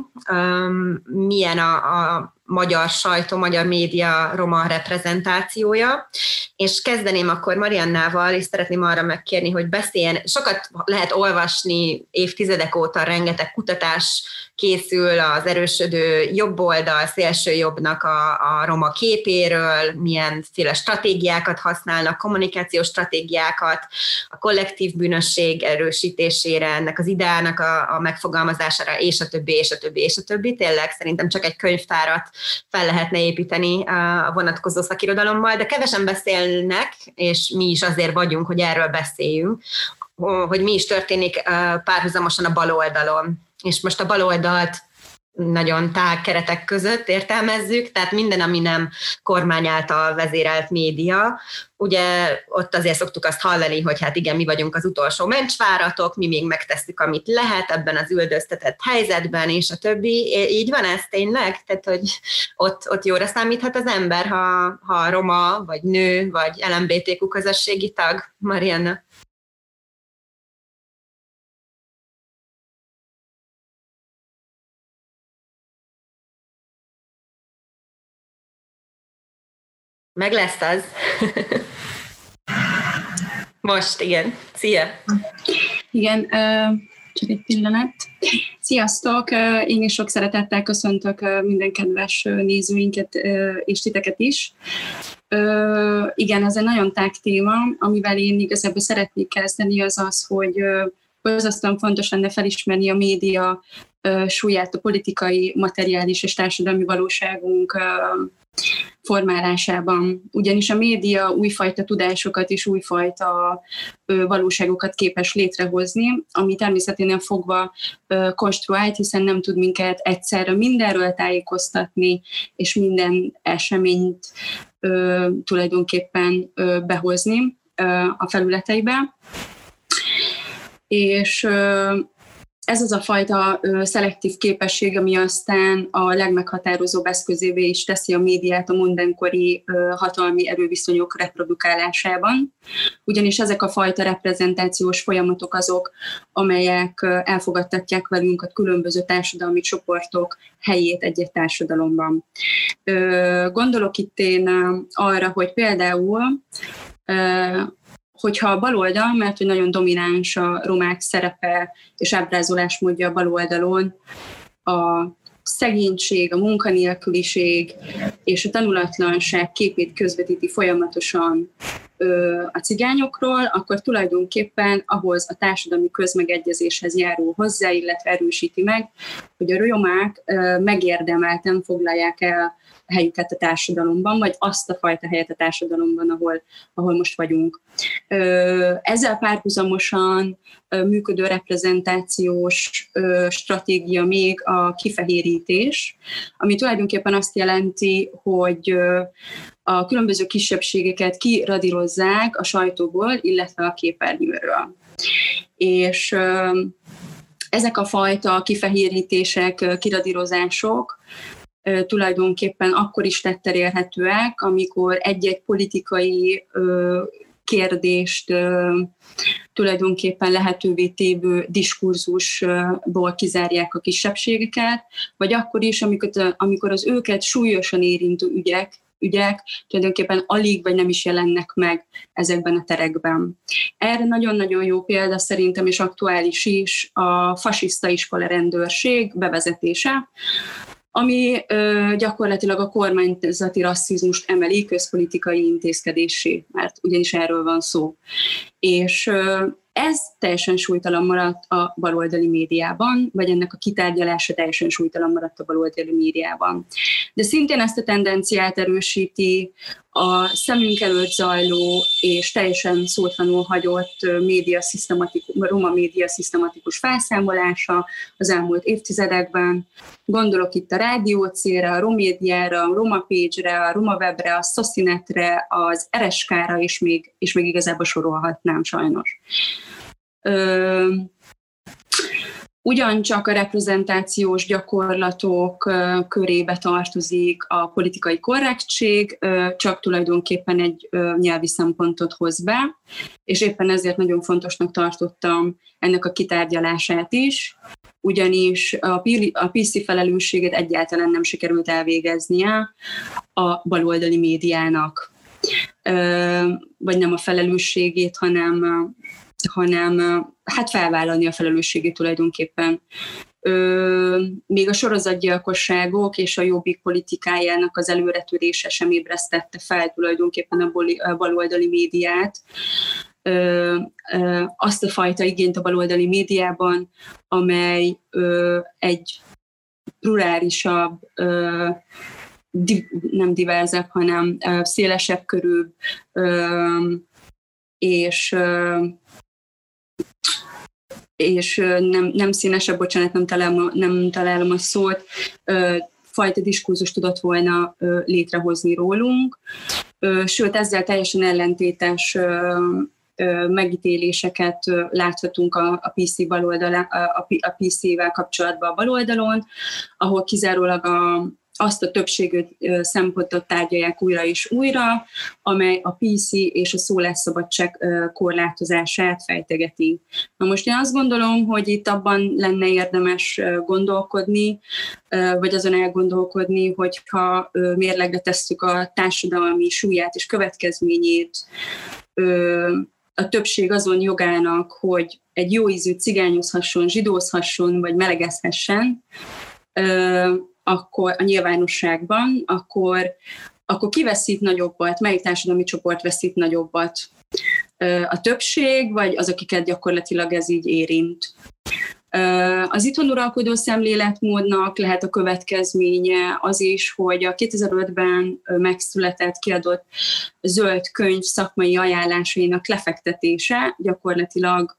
milyen a, a magyar sajtó, magyar média roma reprezentációja, és kezdeném akkor Mariannával, és szeretném arra megkérni, hogy beszéljen. Sokat lehet olvasni évtizedek óta, rengeteg kutatás készül az erősödő jobb oldal, szélső jobbnak a, a roma képéről, milyenféle stratégiákat használnak, kommunikációs stratégiákat, a kollektív bűnösség erősítésére, ennek az ideának a, a megfogalmazására, és a többi, és a többi, és a többi. Tényleg szerintem csak egy könyvtárat fel lehetne építeni a vonatkozó szakirodalommal, de kevesen beszélnek, és mi is azért vagyunk, hogy erről beszéljünk, hogy mi is történik párhuzamosan a bal oldalon. És most a bal oldalt nagyon tág keretek között értelmezzük, tehát minden, ami nem kormány által vezérelt média. Ugye ott azért szoktuk azt hallani, hogy hát igen, mi vagyunk az utolsó mencsváratok, mi még megtesszük, amit lehet ebben az üldöztetett helyzetben, és a többi. Így van ez tényleg? Tehát, hogy ott, ott jóra számíthat az ember, ha, ha roma, vagy nő, vagy LMBTQ közösségi tag, Marianna? Meg lesz az. Most, igen. Szia! Igen, csak egy pillanat. Sziasztok! Én is sok szeretettel köszöntök minden kedves nézőinket és titeket is. Igen, ez egy nagyon tág téma, amivel én igazából szeretnék kezdeni, az az, hogy borzasztóan fontos lenne felismerni a média súlyát a politikai, materiális és társadalmi valóságunk formálásában. Ugyanis a média újfajta tudásokat és újfajta valóságokat képes létrehozni, ami természetesen fogva konstruált, hiszen nem tud minket egyszerre mindenről tájékoztatni, és minden eseményt tulajdonképpen behozni a felületeibe. És ez az a fajta szelektív képesség, ami aztán a legmeghatározóbb eszközévé is teszi a médiát a mindenkori hatalmi erőviszonyok reprodukálásában. Ugyanis ezek a fajta reprezentációs folyamatok azok, amelyek elfogadtatják velünk a különböző társadalmi csoportok helyét egy-egy társadalomban. Gondolok itt én arra, hogy például hogyha a baloldal, mert hogy nagyon domináns a romák szerepe és ábrázolásmódja a baloldalon, a szegénység, a munkanélküliség és a tanulatlanság képét közvetíti folyamatosan a cigányokról, akkor tulajdonképpen ahhoz a társadalmi közmegegyezéshez járul hozzá, illetve erősíti meg, hogy a romák megérdemelten foglalják el helyüket a társadalomban, vagy azt a fajta helyet a társadalomban, ahol, ahol most vagyunk. Ezzel párhuzamosan működő reprezentációs stratégia még a kifehérítés, ami tulajdonképpen azt jelenti, hogy a különböző kisebbségeket kiradírozzák a sajtóból, illetve a képernyőről. És ezek a fajta kifehérítések, kiradírozások tulajdonképpen akkor is tetten érhetőek, amikor egy-egy politikai kérdést tulajdonképpen lehetővé tévő diskurzusból kizárják a kisebbségeket, vagy akkor is, amikor, amikor az őket súlyosan érintő ügyek ügyek tulajdonképpen alig vagy nem is jelennek meg ezekben a terekben. Erre nagyon-nagyon jó példa szerintem, és aktuális is a fasiszta iskola rendőrség bevezetése, ami ö, gyakorlatilag a kormányzati rasszizmust emeli közpolitikai intézkedésé, mert ugyanis erről van szó. És ö, ez teljesen súlytalan maradt a baloldali médiában, vagy ennek a kitárgyalása teljesen súlytalan maradt a baloldali médiában. De szintén ezt a tendenciát erősíti a szemünk előtt zajló és teljesen szótlanul hagyott média szisztematikus, roma média szisztematikus felszámolása az elmúlt évtizedekben. Gondolok itt a Rádió C-re, a Romédiára, a Roma Page-re, a Roma Webre, a Socinetre, az RSK-ra, és még, és még igazából sorolhatnám sajnos. Ö, Ugyancsak a reprezentációs gyakorlatok körébe tartozik a politikai korrektség, csak tulajdonképpen egy nyelvi szempontot hoz be, és éppen ezért nagyon fontosnak tartottam ennek a kitárgyalását is, ugyanis a PC felelősséget egyáltalán nem sikerült elvégeznie a baloldali médiának. Vagy nem a felelősségét, hanem hanem hát felvállalni a felelősségét tulajdonképpen. Ö, még a sorozatgyilkosságok és a jobbik politikájának az előretörése sem ébresztette fel tulajdonképpen a, boli, a baloldali médiát. Ö, ö, azt a fajta igényt a baloldali médiában, amely ö, egy plurálisabb, ö, di, nem diverzebb, hanem ö, szélesebb körül, ö, és ö, és nem, nem színesebb, bocsánat, nem találom, nem találom a szót, fajta diskurzus tudott volna létrehozni rólunk, sőt ezzel teljesen ellentétes megítéléseket láthatunk a, a PC baloldalán, a, a PC-vel kapcsolatban a baloldalon, ahol kizárólag a, azt a többségű szempontot tárgyalják újra és újra, amely a PC és a szólásszabadság korlátozását fejtegeti. Na most én azt gondolom, hogy itt abban lenne érdemes gondolkodni, vagy azon elgondolkodni, hogyha mérlegre tesszük a társadalmi súlyát és következményét, a többség azon jogának, hogy egy jó ízű cigányozhasson, zsidózhasson, vagy melegezhessen, akkor a nyilvánosságban, akkor, akkor ki veszít nagyobbat, melyik társadalmi csoport veszít nagyobbat? A többség, vagy az, akiket gyakorlatilag ez így érint? Az itthon uralkodó szemléletmódnak lehet a következménye az is, hogy a 2005-ben megszületett, kiadott zöld könyv szakmai ajánlásainak lefektetése gyakorlatilag,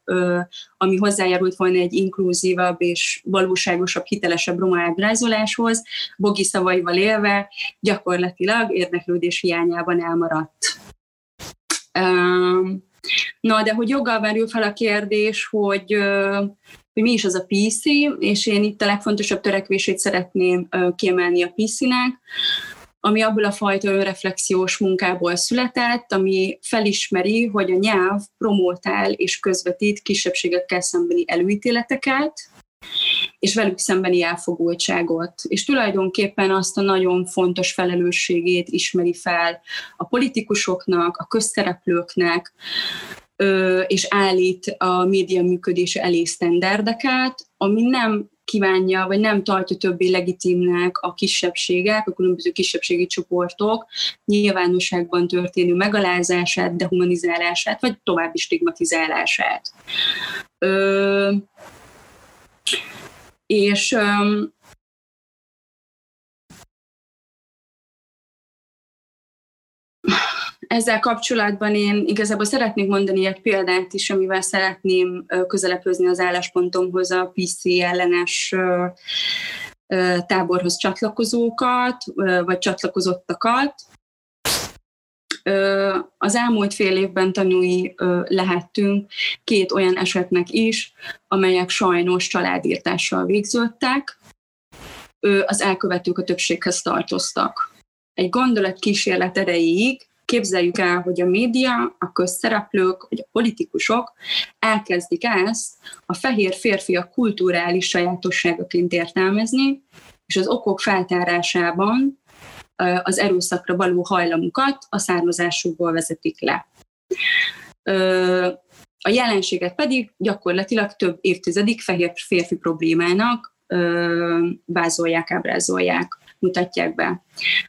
ami hozzájárult volna egy inkluzívabb és valóságosabb, hitelesebb roma ábrázoláshoz, Bogi szavaival élve gyakorlatilag érdeklődés hiányában elmaradt. Na, de hogy joggal merül fel a kérdés, hogy hogy mi is az a PC, és én itt a legfontosabb törekvését szeretném kiemelni a PC-nek, ami abból a fajta önreflexiós munkából született, ami felismeri, hogy a nyelv promotál és közvetít kisebbségekkel szembeni előítéleteket, és velük szembeni elfogultságot. És tulajdonképpen azt a nagyon fontos felelősségét ismeri fel a politikusoknak, a közszereplőknek, és állít a média működése elé sztenderdeket, ami nem kívánja, vagy nem tartja többé legitimnek a kisebbségek, a különböző kisebbségi csoportok nyilvánosságban történő megalázását, dehumanizálását, vagy további stigmatizálását. Ö, és ezzel kapcsolatban én igazából szeretnék mondani egy példát is, amivel szeretném közelepőzni az álláspontomhoz a PC ellenes táborhoz csatlakozókat, vagy csatlakozottakat. Az elmúlt fél évben tanúi lehettünk két olyan esetnek is, amelyek sajnos családírtással végződtek. Az elkövetők a többséghez tartoztak. Egy gondolat kísérlet erejéig képzeljük el, hogy a média, a közszereplők, vagy a politikusok elkezdik ezt a fehér férfiak kulturális sajátosságaként értelmezni, és az okok feltárásában az erőszakra való hajlamukat a származásukból vezetik le. A jelenséget pedig gyakorlatilag több évtizedik fehér férfi problémának vázolják, ábrázolják mutatják be.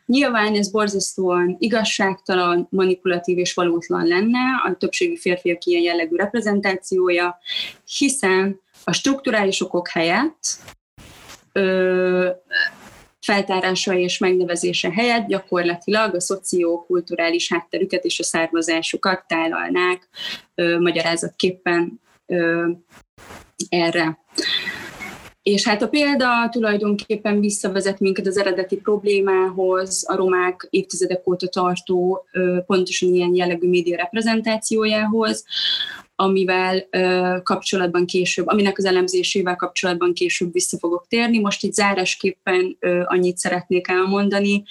Nyilván ez borzasztóan igazságtalan, manipulatív és valótlan lenne a többségi férfiak ilyen jellegű reprezentációja, hiszen a strukturális okok helyett ö, feltárása és megnevezése helyett gyakorlatilag a szociokulturális hátterüket és a származásukat tálalnák ö, magyarázatképpen ö, erre. És hát a példa tulajdonképpen visszavezet minket az eredeti problémához, a romák évtizedek óta tartó pontosan ilyen jellegű média reprezentációjához, amivel kapcsolatban később, aminek az elemzésével kapcsolatban később vissza fogok térni. Most itt zárásképpen annyit szeretnék elmondani,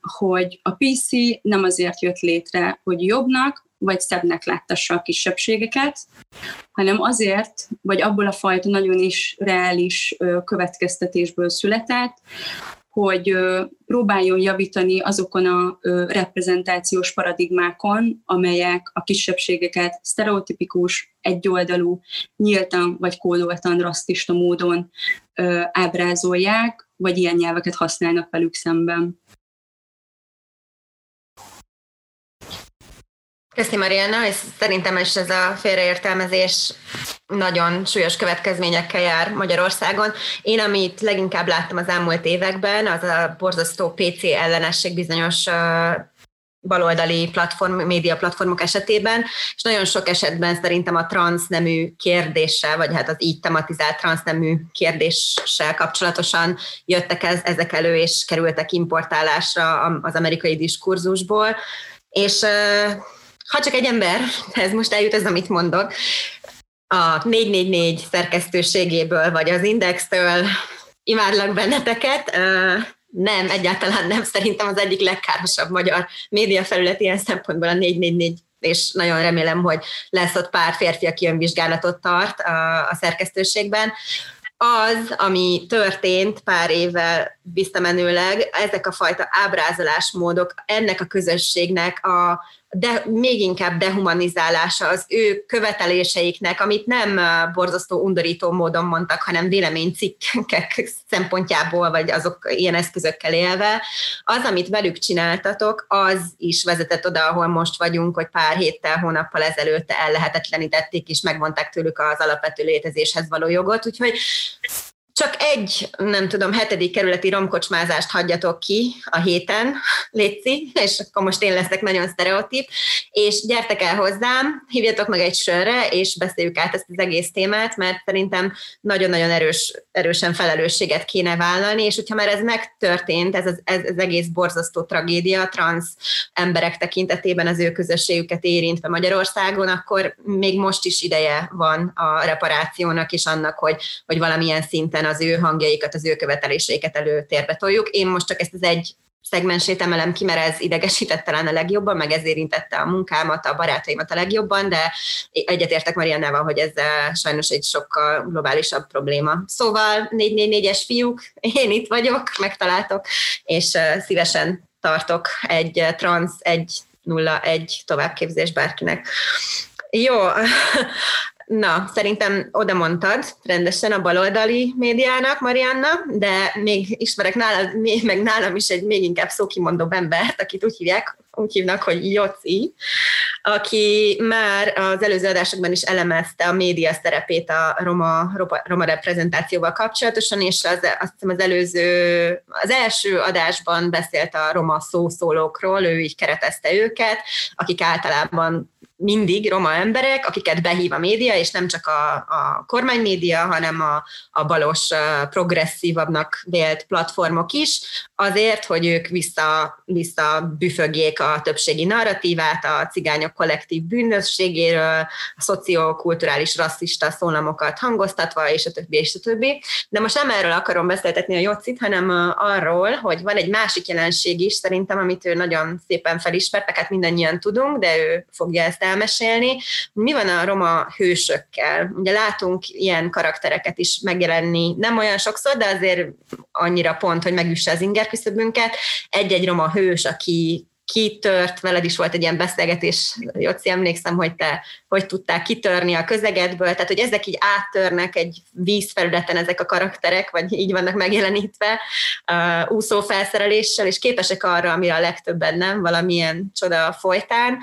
hogy a PC nem azért jött létre, hogy jobbnak, vagy szebbnek láttassa a kisebbségeket, hanem azért, vagy abból a fajta nagyon is reális következtetésből született, hogy próbáljon javítani azokon a reprezentációs paradigmákon, amelyek a kisebbségeket sztereotipikus, egyoldalú, nyíltan vagy kódoltan, rasszista módon ábrázolják, vagy ilyen nyelveket használnak velük szemben. Köszi Mariana, és szerintem is ez a félreértelmezés nagyon súlyos következményekkel jár Magyarországon. Én, amit leginkább láttam az elmúlt években, az a borzasztó PC ellenesség bizonyos baloldali platform, média platformok esetében, és nagyon sok esetben szerintem a transznemű kérdéssel, vagy hát az így tematizált transznemű kérdéssel kapcsolatosan jöttek ez, ezek elő, és kerültek importálásra az amerikai diskurzusból, és ha csak egy ember, ez most eljut ez, amit mondok, a 444 szerkesztőségéből, vagy az Indextől imádlak benneteket, nem, egyáltalán nem. Szerintem az egyik legkárosabb magyar médiafelület ilyen szempontból a 444 és nagyon remélem, hogy lesz ott pár férfi, aki önvizsgálatot tart a, a szerkesztőségben. Az, ami történt pár évvel visszamenőleg, ezek a fajta ábrázolásmódok ennek a közösségnek a, de még inkább dehumanizálása az ő követeléseiknek, amit nem borzasztó undorító módon mondtak, hanem véleménycikkek szempontjából, vagy azok ilyen eszközökkel élve. Az, amit velük csináltatok, az is vezetett oda, ahol most vagyunk, hogy pár héttel, hónappal ezelőtt ellehetetlenítették, és megmondták tőlük az alapvető létezéshez való jogot, úgyhogy csak egy, nem tudom, hetedik kerületi romkocsmázást hagyjatok ki a héten, Léci, és akkor most én leszek nagyon sztereotíp, és gyertek el hozzám, hívjatok meg egy sörre, és beszéljük át ezt az egész témát, mert szerintem nagyon-nagyon erős, erősen felelősséget kéne vállalni, és hogyha már ez megtörtént, ez az, ez az egész borzasztó tragédia, trans emberek tekintetében az ő közösségüket érintve Magyarországon, akkor még most is ideje van a reparációnak és annak, hogy, hogy valamilyen szinten az ő hangjaikat, az ő követeléseiket előtérbe toljuk. Én most csak ezt az egy szegmensét emelem ki, mert ez idegesített talán a legjobban, meg ez érintette a munkámat, a barátaimat a legjobban, de egyetértek Mariannával, hogy ez sajnos egy sokkal globálisabb probléma. Szóval 444-es fiúk, én itt vagyok, megtaláltok, és szívesen tartok egy trans 101 továbbképzés bárkinek. Jó, Na, szerintem oda mondtad rendesen a baloldali médiának, Marianna, de még ismerek nálad, meg nálam is egy még inkább szókimondóbb embert, akit úgy hívják, úgy hívnak, hogy Joci, aki már az előző adásokban is elemezte a média szerepét a roma, roma, roma reprezentációval kapcsolatosan, és az, azt hiszem az előző, az első adásban beszélt a roma szószólókról, ő így keretezte őket, akik általában mindig roma emberek, akiket behív a média, és nem csak a, a kormánymédia, hanem a, a balos, progresszívabbnak vélt platformok is, azért, hogy ők vissza, vissza büfögjék a többségi narratívát, a cigányok kollektív bűnösségéről, a szociokulturális rasszista szólamokat hangoztatva, és a többi, és a többi. De most nem erről akarom beszéltetni a Jocit, hanem arról, hogy van egy másik jelenség is szerintem, amit ő nagyon szépen felismert, hát mindannyian tudunk, de ő fogja ezt elmesélni. Mi van a roma hősökkel? Ugye látunk ilyen karaktereket is megjelenni, nem olyan sokszor, de azért annyira pont, hogy megüsse az ingerküszöbünket. Egy-egy roma hős, aki kitört, veled is volt egy ilyen beszélgetés, Jóci, emlékszem, hogy te hogy tudtál kitörni a közegedből, tehát hogy ezek így áttörnek egy vízfelületen ezek a karakterek, vagy így vannak megjelenítve uh, úszó felszereléssel, és képesek arra, amire a legtöbben nem, valamilyen csoda folytán.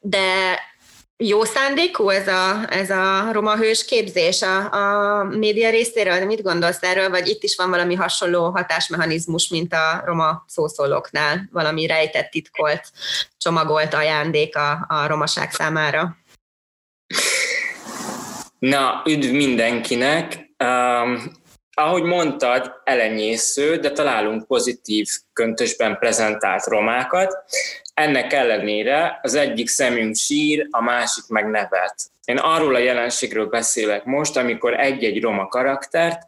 De jó szándékú ez a, ez a roma hős képzés a, a média részéről? Mit gondolsz erről, vagy itt is van valami hasonló hatásmechanizmus, mint a roma szószólóknál, valami rejtett, titkolt, csomagolt ajándék a, a romaság számára? Na, üdv mindenkinek! Um, ahogy mondtad, elenyésző, de találunk pozitív köntösben prezentált romákat. Ennek ellenére az egyik szemünk sír, a másik meg nevet. Én arról a jelenségről beszélek most, amikor egy-egy roma karaktert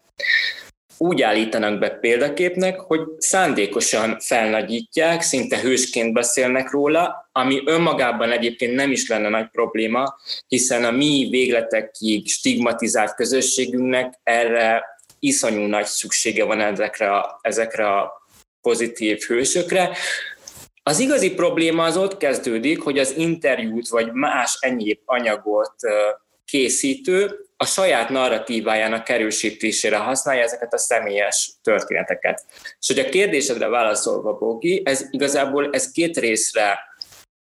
úgy állítanak be példaképnek, hogy szándékosan felnagyítják, szinte hősként beszélnek róla, ami önmagában egyébként nem is lenne nagy probléma, hiszen a mi végletekig stigmatizált közösségünknek erre iszonyú nagy szüksége van ezekre a, ezekre a pozitív hősökre. Az igazi probléma az ott kezdődik, hogy az interjút vagy más ennyi anyagot készítő a saját narratívájának erősítésére használja ezeket a személyes történeteket. És hogy a kérdésedre válaszolva, Bogi, ez igazából ez két részre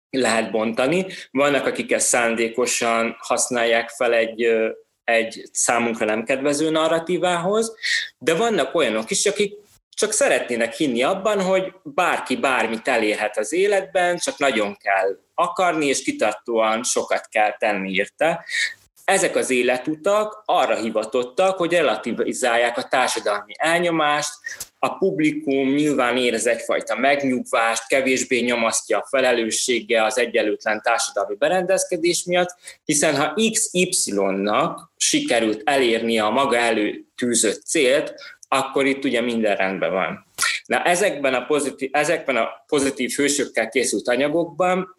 lehet bontani. Vannak, akik ezt szándékosan használják fel egy, egy számunkra nem kedvező narratívához, de vannak olyanok is, akik csak szeretnének hinni abban, hogy bárki bármit elérhet az életben, csak nagyon kell akarni, és kitartóan sokat kell tenni érte. Ezek az életutak arra hivatottak, hogy relativizálják a társadalmi elnyomást, a publikum nyilván érez egyfajta megnyugvást, kevésbé nyomasztja a felelőssége az egyenlőtlen társadalmi berendezkedés miatt, hiszen ha XY-nak sikerült elérni a maga előtűzött célt, akkor itt ugye minden rendben van. Na ezekben a pozitív, ezekben a pozitív hősökkel készült anyagokban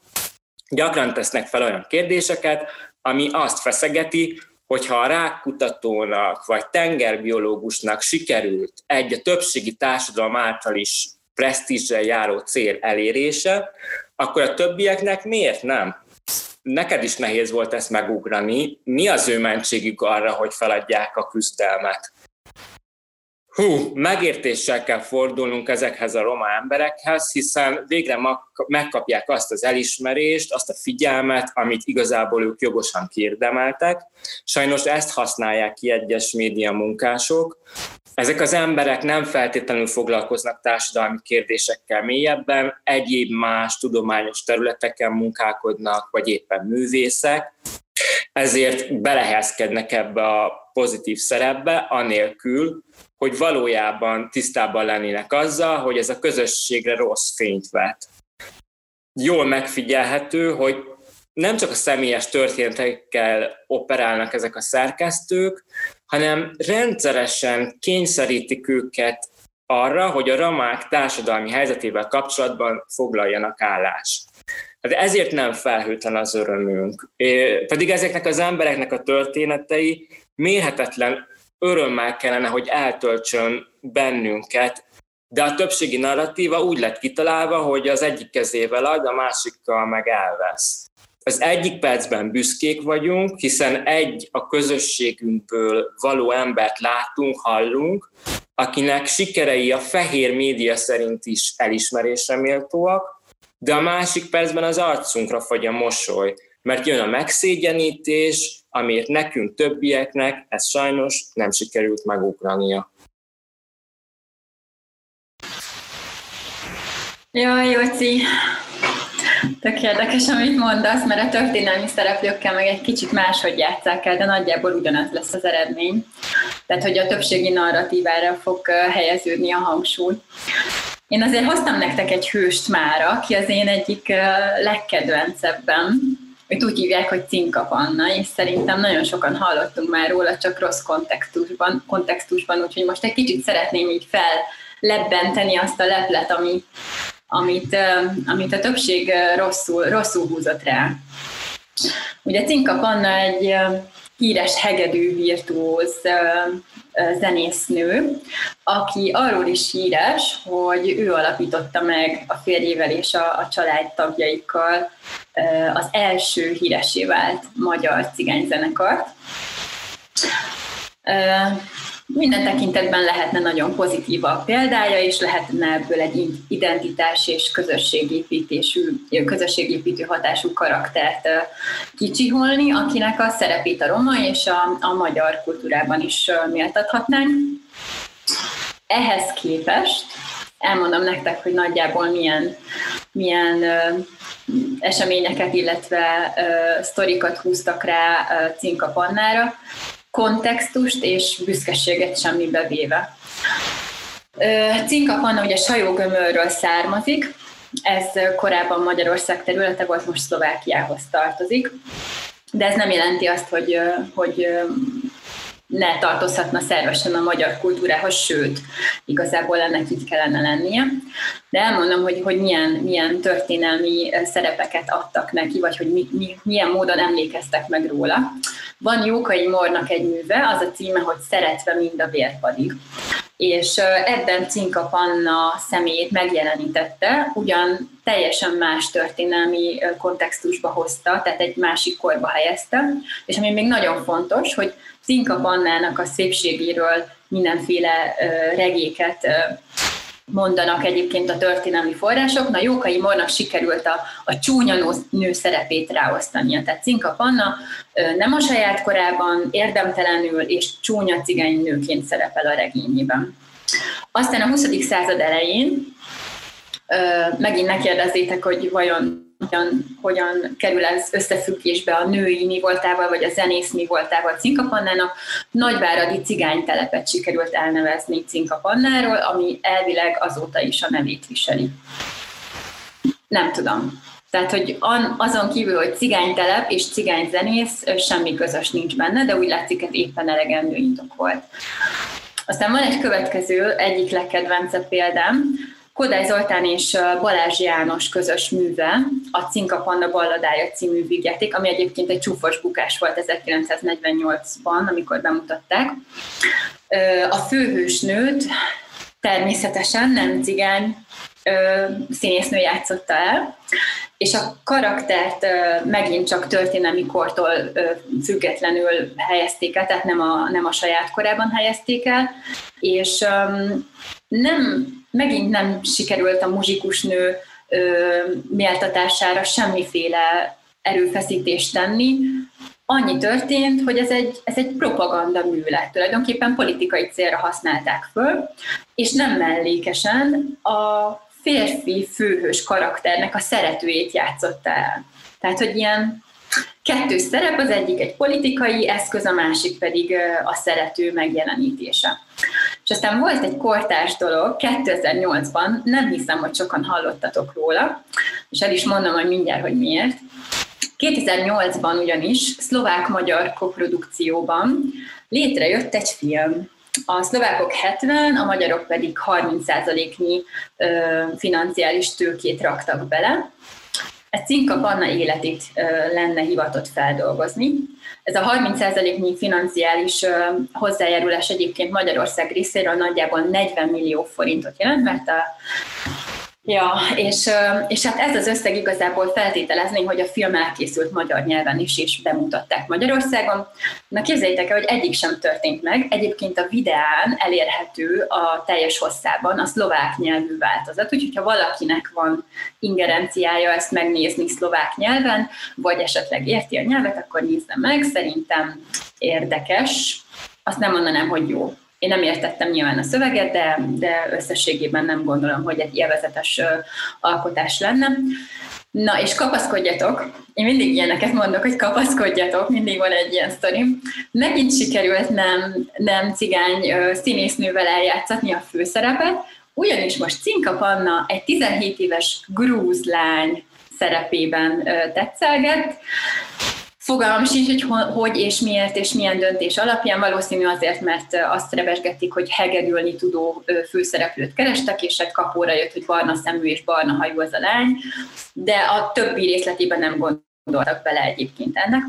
gyakran tesznek fel olyan kérdéseket, ami azt feszegeti, hogyha a rákkutatónak vagy tengerbiológusnak sikerült egy a többségi társadalom által is presztízsel járó cél elérése, akkor a többieknek miért nem? Neked is nehéz volt ezt megugrani. Mi az ő mentségük arra, hogy feladják a küzdelmet? Hú, megértéssel kell fordulnunk ezekhez a roma emberekhez, hiszen végre megkapják azt az elismerést, azt a figyelmet, amit igazából ők jogosan kérdemeltek. Sajnos ezt használják ki egyes média munkások. Ezek az emberek nem feltétlenül foglalkoznak társadalmi kérdésekkel mélyebben, egyéb más tudományos területeken munkálkodnak, vagy éppen művészek, ezért belehelyezkednek ebbe a pozitív szerepbe, anélkül, hogy valójában tisztában lennének azzal, hogy ez a közösségre rossz fényt vet. Jól megfigyelhető, hogy nem csak a személyes történetekkel operálnak ezek a szerkesztők, hanem rendszeresen kényszerítik őket arra, hogy a ramák társadalmi helyzetével kapcsolatban foglaljanak állást. Hát ezért nem felhőtlen az örömünk. É, pedig ezeknek az embereknek a történetei mérhetetlen örömmel kellene, hogy eltöltsön bennünket, de a többségi narratíva úgy lett kitalálva, hogy az egyik kezével ad, a másikkal meg elvesz. az egyik percben büszkék vagyunk, hiszen egy a közösségünkből való embert látunk, hallunk, akinek sikerei a fehér média szerint is elismerésre méltóak, de a másik percben az arcunkra fagy a mosoly, mert jön a megszégyenítés, amiért nekünk többieknek ez sajnos nem sikerült megugrania. Jaj, Jóci, tök érdekes, amit mondasz, mert a történelmi szereplőkkel meg egy kicsit máshogy játszák el, de nagyjából ugyanaz lesz az eredmény. Tehát, hogy a többségi narratívára fog helyeződni a hangsúly. Én azért hoztam nektek egy hőst már, aki az én egyik legkedvencebben. Őt úgy hívják, hogy Cinka Panna, és szerintem nagyon sokan hallottunk már róla, csak rossz kontextusban, kontextusban úgyhogy most egy kicsit szeretném így fellebbenteni azt a leplet, ami, amit, amit a többség rosszul, rosszul húzott rá. Ugye Cinka Panna egy híres hegedű virtuóz zenésznő, aki arról is híres, hogy ő alapította meg a férjével és a, a családtagjaikkal az első híresé vált magyar cigányzenekart minden tekintetben lehetne nagyon pozitív a példája, és lehetne ebből egy identitás és közösségépítésű, közösségépítő hatású karaktert kicsiholni, akinek a szerepét a roma és a, a magyar kultúrában is méltathatnánk. Ehhez képest elmondom nektek, hogy nagyjából milyen, milyen eseményeket, illetve sztorikat húztak rá Cinka Pannára kontextust és büszkeséget semmibe véve. Cinka Panna ugye sajógömörről származik, ez korábban Magyarország területe volt, most Szlovákiához tartozik, de ez nem jelenti azt, hogy, hogy ne tartozhatna szervesen a magyar kultúrához, sőt, igazából ennek így kellene lennie. De elmondom, hogy, hogy milyen, milyen történelmi szerepeket adtak neki, vagy hogy mi, mi, milyen módon emlékeztek meg róla. Van Jókai Mornak egy műve, az a címe, hogy Szeretve mind a vérpadig és ebben Cinka Panna személyét megjelenítette, ugyan teljesen más történelmi kontextusba hozta, tehát egy másik korba helyezte, és ami még nagyon fontos, hogy Cinka Pannának a szépségéről mindenféle regéket mondanak egyébként a történelmi források. Na, Jókai Mornak sikerült a, a csúnya nő szerepét ráosztania. Tehát Cinka Panna nem a saját korában érdemtelenül és csúnya cigány nőként szerepel a regényében. Aztán a 20. század elején megint ne kérdezzétek, hogy vajon hogyan, hogyan kerül ez összefüggésbe a női mi voltával, vagy a zenész mi voltával Cinkapannának. Nagyváradi cigánytelepet sikerült elnevezni Cinkapannáról, ami elvileg azóta is a nevét viseli. Nem tudom. Tehát, hogy azon kívül, hogy cigánytelep és cigányzenész, semmi közös nincs benne, de úgy látszik, ez éppen elegendő indok volt. Aztán van egy következő, egyik legkedvencebb példám, Kodály Zoltán és Balázs János közös műve, a Cinka Panna balladája című vigyáték, ami egyébként egy csúfos bukás volt 1948-ban, amikor bemutatták. A főhősnőt természetesen nem cigány színésznő játszotta el, és a karaktert megint csak történelmi kortól függetlenül helyezték el, tehát nem a, nem a saját korában helyezték el, és nem, megint nem sikerült a muzsikusnő méltatására semmiféle erőfeszítést tenni, annyi történt, hogy ez egy, ez egy propaganda mű lett. Tulajdonképpen politikai célra használták föl, és nem mellékesen a férfi főhős karakternek a szeretőjét játszotta el. Tehát, hogy ilyen kettős szerep, az egyik egy politikai eszköz, a másik pedig a szerető megjelenítése. És aztán volt egy kortárs dolog 2008-ban, nem hiszem, hogy sokan hallottatok róla, és el is mondom, hogy mindjárt, hogy miért. 2008-ban ugyanis szlovák-magyar koprodukcióban létrejött egy film, a szlovákok 70, a magyarok pedig 30%-nyi financiális tőkét raktak bele. Ez Cinka Panna életét lenne hivatott feldolgozni. Ez a 30%-nyi financiális hozzájárulás egyébként Magyarország részéről nagyjából 40 millió forintot jelent, mert a Ja, és, és hát ez az összeg igazából feltételezni, hogy a film elkészült magyar nyelven is, és bemutatták Magyarországon. Na képzeljétek el, hogy egyik sem történt meg. Egyébként a videán elérhető a teljes hosszában a szlovák nyelvű változat, úgyhogy ha valakinek van ingerenciája ezt megnézni szlovák nyelven, vagy esetleg érti a nyelvet, akkor nézze meg. Szerintem érdekes. Azt nem mondanám, hogy jó. Én nem értettem nyilván a szöveget, de, de összességében nem gondolom, hogy egy élvezetes alkotás lenne. Na, és kapaszkodjatok, én mindig ilyeneket mondok, hogy kapaszkodjatok, mindig van egy ilyen sztori. Megint sikerült nem, nem cigány színésznővel eljátszatni a főszerepet, ugyanis most Cinka Panna egy 17 éves grúz lány szerepében tetszelget, Fogalmam sincs, hogy hogy és miért és milyen döntés alapján. Valószínű azért, mert azt rebesgették, hogy hegedülni tudó főszereplőt kerestek, és egy kapóra jött, hogy barna szemű és barna hajú az a lány, de a többi részletében nem gondoltak bele egyébként ennek.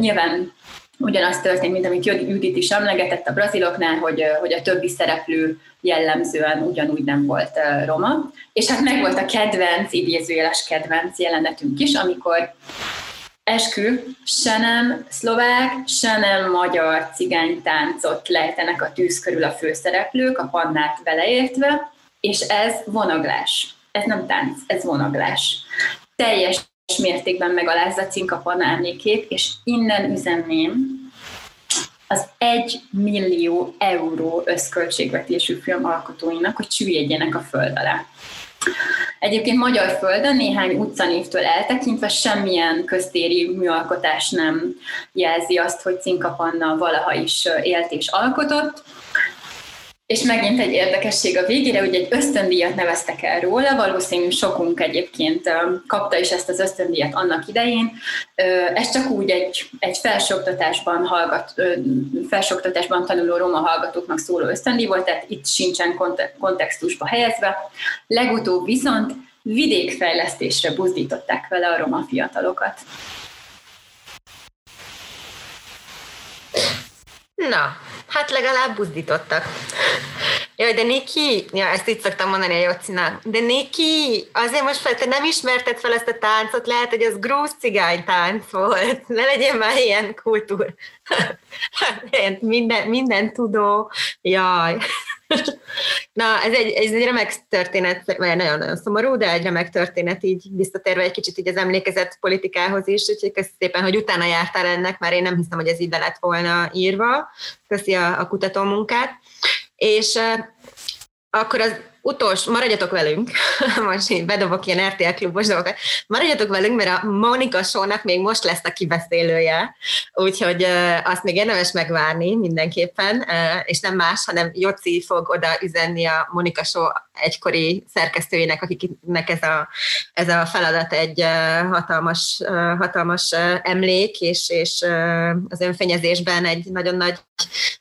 Nyilván ugyanaz történt, mint amit Judit is emlegetett a braziloknál, hogy, hogy a többi szereplő jellemzően ugyanúgy nem volt roma. És hát meg volt a kedvenc, idézőjeles kedvenc jelenetünk is, amikor eskü, se nem szlovák, se nem magyar cigánytáncot lejtenek a tűz körül a főszereplők, a pannát beleértve, és ez vonaglás. Ez nem tánc, ez vonaglás. Teljes mértékben megalázza Cinka Panna emlékét, és innen üzenném az egy millió euró összköltségvetésű film alkotóinak, hogy süllyedjenek a föld alá. Egyébként magyar földön néhány utcanévtől eltekintve semmilyen köztéri műalkotás nem jelzi azt, hogy Cinka Panna valaha is élt és alkotott. És megint egy érdekesség a végére, hogy egy ösztöndíjat neveztek el róla, valószínű sokunk egyébként kapta is ezt az ösztöndíjat annak idején. Ez csak úgy egy, egy felsőoktatásban, hallgat, felsőoktatásban tanuló roma hallgatóknak szóló ösztöndíj volt, tehát itt sincsen kontextusba helyezve. Legutóbb viszont vidékfejlesztésre buzdították vele a roma fiatalokat. Na, Hát legalább buzdítottak. Jaj, de Niki, ja, ezt így szoktam mondani a Jocinak, de Niki, azért most fel, te nem ismerted fel ezt a táncot, lehet, hogy az grúz cigány tánc volt. Ne legyen már ilyen kultúr. minden, minden tudó. Jaj. Na, ez egy, ez egy remek történet, vagy nagyon-nagyon szomorú, de egy remek történet így visszatérve egy kicsit így az emlékezett politikához is, úgyhogy köszi szépen, hogy utána jártál ennek, mert én nem hiszem, hogy ez így lett volna írva. Köszi a, a kutató munkát. És uh, akkor az utolsó, maradjatok velünk, most én bedobok ilyen RTL klubos dolgokat, maradjatok velünk, mert a Monika Sónak még most lesz a kibeszélője, úgyhogy azt még érdemes megvárni mindenképpen, és nem más, hanem Joci fog oda üzenni a Monika Só egykori szerkesztőjének, akiknek ez a, ez a feladat egy hatalmas, hatalmas emlék, és, és az önfényezésben egy nagyon nagy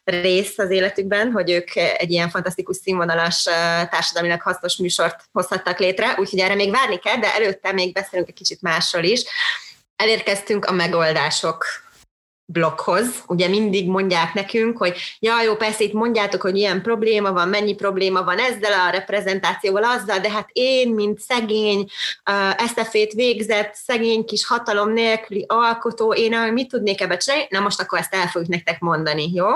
rész az életükben, hogy ők egy ilyen fantasztikus színvonalas társadalmilag hasznos műsort hozhattak létre, úgyhogy erre még várni kell, de előtte még beszélünk egy kicsit másról is. Elérkeztünk a megoldások blokkhoz. Ugye mindig mondják nekünk, hogy ja, jó, persze itt mondjátok, hogy ilyen probléma van, mennyi probléma van ezzel a reprezentációval, azzal, de hát én, mint szegény, eszefét végzett, szegény kis hatalom nélküli alkotó, én mit tudnék ebbe csinálni? Na most akkor ezt el fogjuk nektek mondani, jó?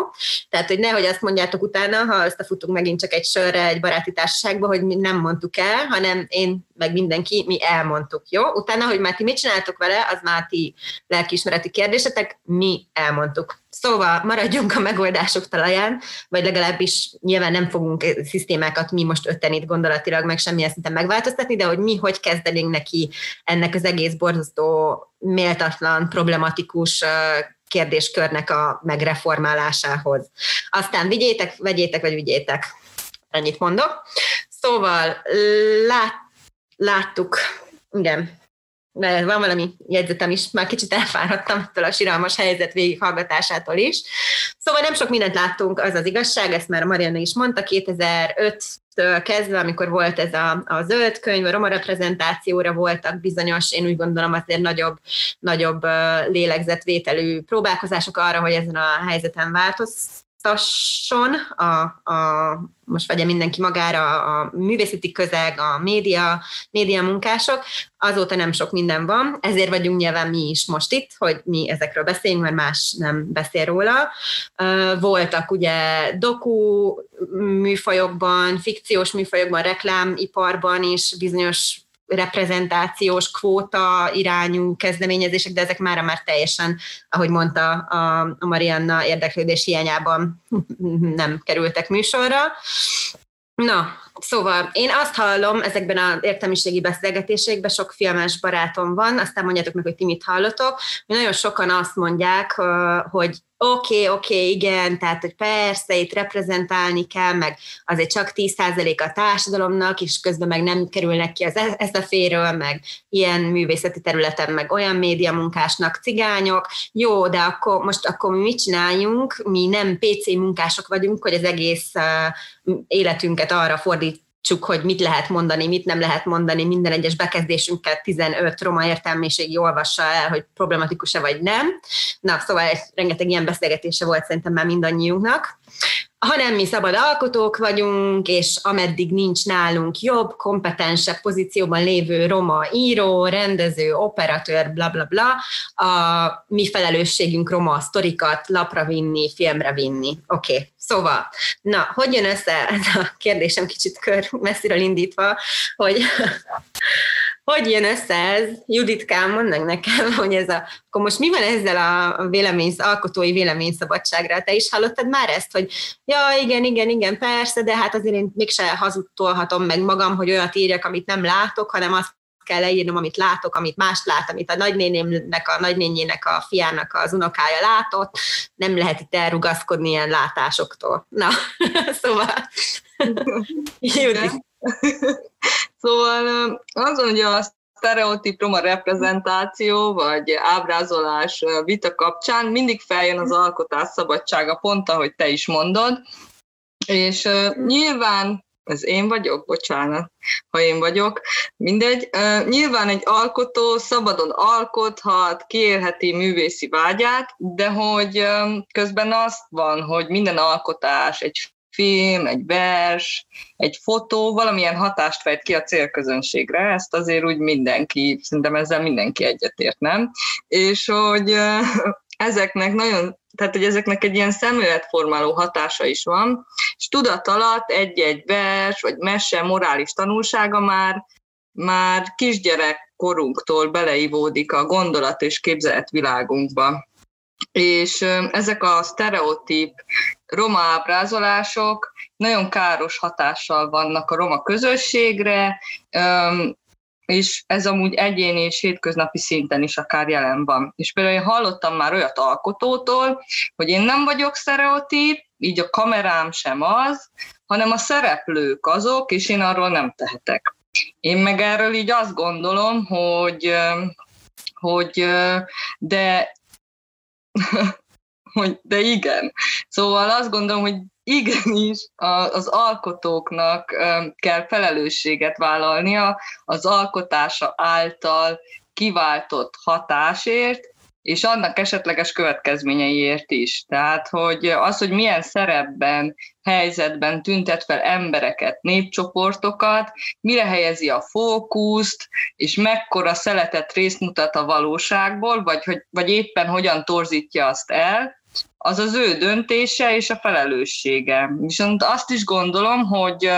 Tehát, hogy nehogy azt mondjátok utána, ha összefutunk megint csak egy sörre, egy baráti társaságba, hogy mi nem mondtuk el, hanem én meg mindenki, mi elmondtuk, jó? Utána, hogy már ti mit csináltok vele, az már ti lelkiismereti kérdésetek, mi elmondtuk. Szóval maradjunk a megoldások talaján, vagy legalábbis nyilván nem fogunk szisztémákat mi most ötten itt gondolatilag meg semmilyen szinten megváltoztatni, de hogy mi hogy kezdenénk neki ennek az egész borzasztó, méltatlan, problematikus kérdéskörnek a megreformálásához. Aztán vigyétek, vegyétek, vagy vigyétek. Ennyit mondok. Szóval lát, láttuk, igen, mert van valami jegyzetem is, már kicsit elfáradtam ettől a siralmas helyzet végighallgatásától is. Szóval nem sok mindent láttunk, az az igazság, ezt már Marianna is mondta, 2005 től kezdve, amikor volt ez a, a zöld könyv, a roma reprezentációra voltak bizonyos, én úgy gondolom azért nagyobb, nagyobb lélegzetvételű próbálkozások arra, hogy ezen a helyzeten változ, tasson, a, a, most vegye mindenki magára, a művészeti közeg, a média, média munkások, azóta nem sok minden van, ezért vagyunk nyilván mi is most itt, hogy mi ezekről beszéljünk, mert más nem beszél róla. Voltak ugye doku műfajokban, fikciós műfajokban, reklámiparban is bizonyos reprezentációs kvóta irányú kezdeményezések, de ezek már már teljesen, ahogy mondta a Marianna érdeklődés hiányában nem kerültek műsorra. Na, szóval én azt hallom ezekben az értelmiségi beszélgetésekben, sok filmes barátom van, aztán mondjátok meg, hogy ti mit hallotok, hogy nagyon sokan azt mondják, hogy oké, okay, oké, okay, igen, tehát, hogy persze, itt reprezentálni kell, meg azért csak 10% a társadalomnak, és közben meg nem kerülnek ki az e- eszeféről, meg ilyen művészeti területen, meg olyan média munkásnak cigányok. Jó, de akkor most akkor mi mit csináljunk? Mi nem PC munkások vagyunk, hogy az egész életünket arra fordít, csak hogy mit lehet mondani, mit nem lehet mondani, minden egyes bekezdésünket 15 roma értelmiségi olvassa el, hogy problematikus-e vagy nem. Na, szóval egy, rengeteg ilyen beszélgetése volt szerintem már mindannyiunknak hanem mi szabad alkotók vagyunk, és ameddig nincs nálunk jobb, kompetensebb pozícióban lévő roma író, rendező, operatőr, bla bla bla, a mi felelősségünk roma sztorikat lapra vinni, filmre vinni. Oké, okay. szóval, na, hogy jön össze ez a kérdésem kicsit kör messziről indítva, hogy hogy jön össze ez? Juditkám, mondd meg nekem, hogy ez a, akkor most mi van ezzel a vélemény, alkotói véleményszabadságra? Te is hallottad már ezt, hogy ja, igen, igen, igen, persze, de hát azért én mégse hazudtolhatom meg magam, hogy olyat írjak, amit nem látok, hanem azt kell leírnom, amit látok, amit más lát, amit a nagynénémnek, a nagynényének, a fiának az unokája látott, nem lehet itt elrugaszkodni ilyen látásoktól. Na, szóval, Judit. Szóval azon, hogy a sztereotíp roma reprezentáció vagy ábrázolás vita kapcsán mindig feljön az alkotás szabadsága, pont ahogy te is mondod, és nyilván, ez én vagyok, bocsánat, ha én vagyok, mindegy, nyilván egy alkotó szabadon alkothat, kiélheti művészi vágyát, de hogy közben azt van, hogy minden alkotás egy film, egy vers, egy fotó valamilyen hatást fejt ki a célközönségre, ezt azért úgy mindenki, szerintem ezzel mindenki egyetért, nem? És hogy ezeknek nagyon, tehát hogy ezeknek egy ilyen szemléletformáló hatása is van, és tudat alatt egy-egy vers, vagy mese, morális tanulsága már, már kisgyerek korunktól beleivódik a gondolat és képzeletvilágunkba. És ezek a sztereotíp roma ábrázolások nagyon káros hatással vannak a roma közösségre, és ez amúgy egyéni és hétköznapi szinten is akár jelen van. És például én hallottam már olyat alkotótól, hogy én nem vagyok sztereotíp, így a kamerám sem az, hanem a szereplők azok, és én arról nem tehetek. Én meg erről így azt gondolom, hogy, hogy de hogy de igen. Szóval azt gondolom, hogy igenis az alkotóknak kell felelősséget vállalnia az alkotása által kiváltott hatásért, és annak esetleges következményeiért is. Tehát, hogy az, hogy milyen szerepben, helyzetben tüntet fel embereket, népcsoportokat, mire helyezi a fókuszt, és mekkora szeletet részt mutat a valóságból, vagy, hogy, vagy éppen hogyan torzítja azt el, az az ő döntése és a felelőssége. Viszont azt is gondolom, hogy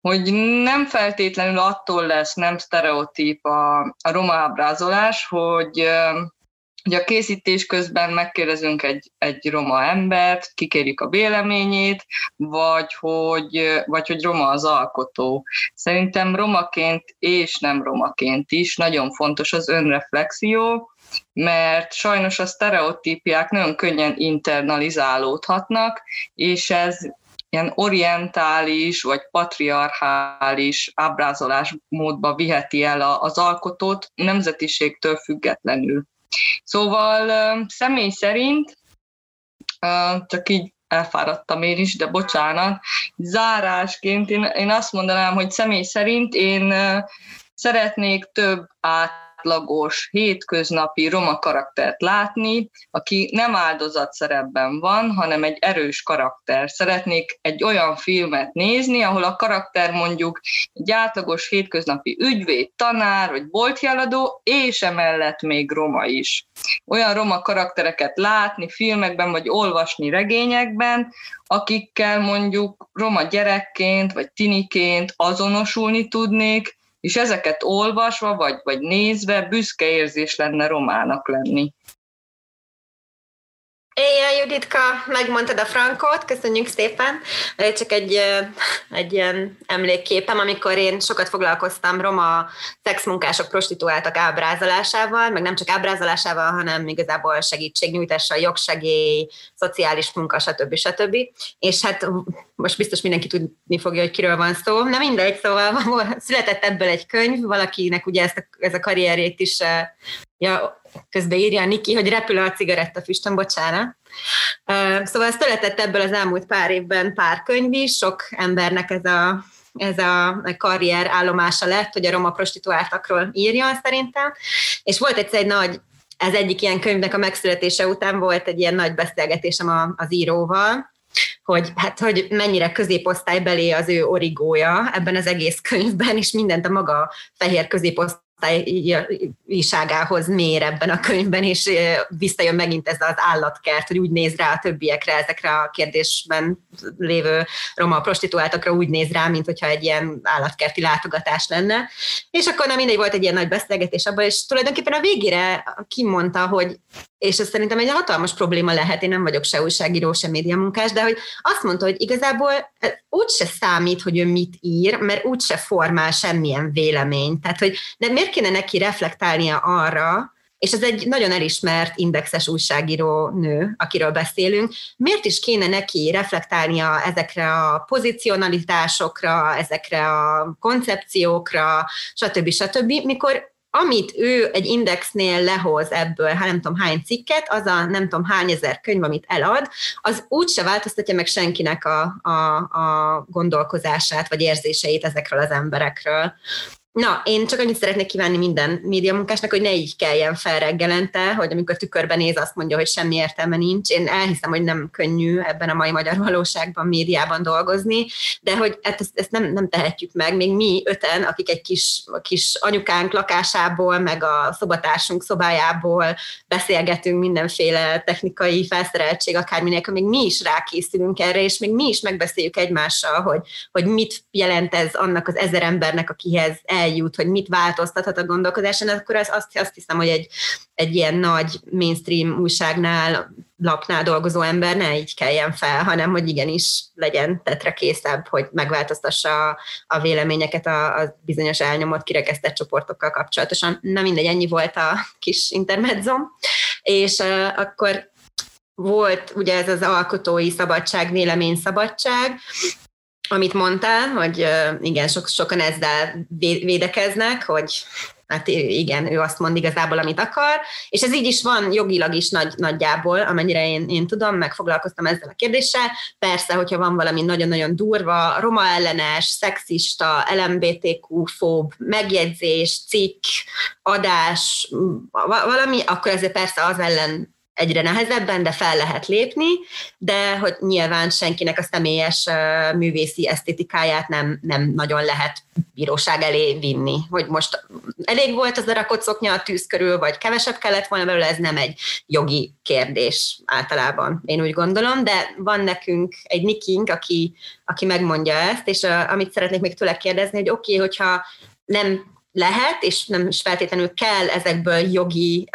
hogy nem feltétlenül attól lesz nem sztereotíp a, a roma ábrázolás, hogy Ugye a készítés közben megkérdezünk egy, egy roma embert, kikérjük a véleményét, vagy hogy, vagy hogy roma az alkotó. Szerintem romaként és nem romaként is nagyon fontos az önreflexió, mert sajnos a sztereotípiák nagyon könnyen internalizálódhatnak, és ez ilyen orientális vagy patriarchális ábrázolásmódba viheti el az alkotót nemzetiségtől függetlenül. Szóval személy szerint, csak így elfáradtam én is, de bocsánat, zárásként én, én azt mondanám, hogy személy szerint én szeretnék több át átlagos, hétköznapi roma karaktert látni, aki nem áldozatszerepben van, hanem egy erős karakter. Szeretnék egy olyan filmet nézni, ahol a karakter mondjuk egy átlagos hétköznapi ügyvéd, tanár vagy boltjeladó, és emellett még roma is. Olyan roma karaktereket látni filmekben, vagy olvasni regényekben, akikkel mondjuk roma gyerekként, vagy tiniként azonosulni tudnék, és ezeket olvasva vagy, vagy nézve büszke érzés lenne romának lenni. Éjjel, Juditka, megmondtad a frankot, köszönjük szépen. Csak egy, egy ilyen emlékképem, amikor én sokat foglalkoztam roma szexmunkások prostituáltak ábrázolásával, meg nem csak ábrázolásával, hanem igazából segítségnyújtással, jogsegély, szociális munka, stb. stb. És hát most biztos mindenki tudni fogja, hogy kiről van szó. Na mindegy, szóval született ebből egy könyv, valakinek ugye ezt a, ez a karrierét is ja, közben írja Niki, hogy repül a cigarettafüstön, bocsánat. Szóval született ebből az elmúlt pár évben pár könyv is, sok embernek ez a, ez a karrier állomása lett, hogy a roma prostituáltakról írjon szerintem. És volt egyszer egy nagy, ez egyik ilyen könyvnek a megszületése után volt egy ilyen nagy beszélgetésem az íróval, hogy, hát, hogy mennyire középosztálybeli az ő origója ebben az egész könyvben, és mindent a maga fehér középosztály osztályiságához mér ebben a könyvben, és visszajön megint ez az állatkert, hogy úgy néz rá a többiekre, ezekre a kérdésben lévő roma prostituáltakra úgy néz rá, mint hogyha egy ilyen állatkerti látogatás lenne. És akkor nem mindegy, volt egy ilyen nagy beszélgetés abban, és tulajdonképpen a végére kimondta, hogy és ez szerintem egy hatalmas probléma lehet, én nem vagyok se újságíró, se médiamunkás, de hogy azt mondta, hogy igazából úgyse számít, hogy ő mit ír, mert úgyse formál semmilyen véleményt. Tehát, hogy de miért kéne neki reflektálnia arra, és ez egy nagyon elismert indexes újságíró nő, akiről beszélünk, miért is kéne neki reflektálnia ezekre a pozicionalitásokra, ezekre a koncepciókra, stb. stb., mikor amit ő egy indexnél lehoz ebből, hát nem tudom hány cikket, az a nem tudom hány ezer könyv, amit elad, az úgy se változtatja meg senkinek a, a, a gondolkozását, vagy érzéseit ezekről az emberekről. Na, én csak annyit szeretnék kívánni minden médiamunkásnak, hogy ne így keljen fel reggelente, hogy amikor tükörben néz, azt mondja, hogy semmi értelme nincs. Én elhiszem, hogy nem könnyű ebben a mai magyar valóságban, médiában dolgozni, de hogy hát ezt, ezt nem, nem tehetjük meg. Még mi öten, akik egy kis, kis anyukánk lakásából, meg a szobatársunk szobájából beszélgetünk mindenféle technikai felszereltség, akárminél, még mi is rákészülünk erre, és még mi is megbeszéljük egymással, hogy, hogy mit jelent ez annak az ezer embernek, akihez el eljut, hogy mit változtathat a gondolkodáson, akkor az, azt, azt hiszem, hogy egy, egy ilyen nagy mainstream újságnál, lapnál dolgozó ember ne így keljen fel, hanem hogy igenis legyen tetre készebb, hogy megváltoztassa a, a véleményeket a, a bizonyos elnyomott, kirekesztett csoportokkal kapcsolatosan. Na mindegy, ennyi volt a kis intermedzom. És uh, akkor volt ugye ez az alkotói szabadság, véleményszabadság, amit mondtál, hogy igen, sok, sokan ezzel védekeznek, hogy hát igen, ő azt mond igazából, amit akar, és ez így is van jogilag is nagy, nagyjából, amennyire én, én tudom, megfoglalkoztam ezzel a kérdéssel. Persze, hogyha van valami nagyon-nagyon durva, roma ellenes, szexista, LMBTQ-fób megjegyzés, cikk, adás, valami, akkor ezért persze az ellen egyre nehezebben, de fel lehet lépni, de hogy nyilván senkinek a személyes művészi esztétikáját nem, nem nagyon lehet bíróság elé vinni. Hogy most elég volt az a rakott szoknya a tűz körül, vagy kevesebb kellett volna belőle, ez nem egy jogi kérdés általában, én úgy gondolom, de van nekünk egy nikink, aki, aki megmondja ezt, és a, amit szeretnék még tőle kérdezni, hogy oké, okay, hogyha nem lehet, és nem is feltétlenül kell ezekből jogi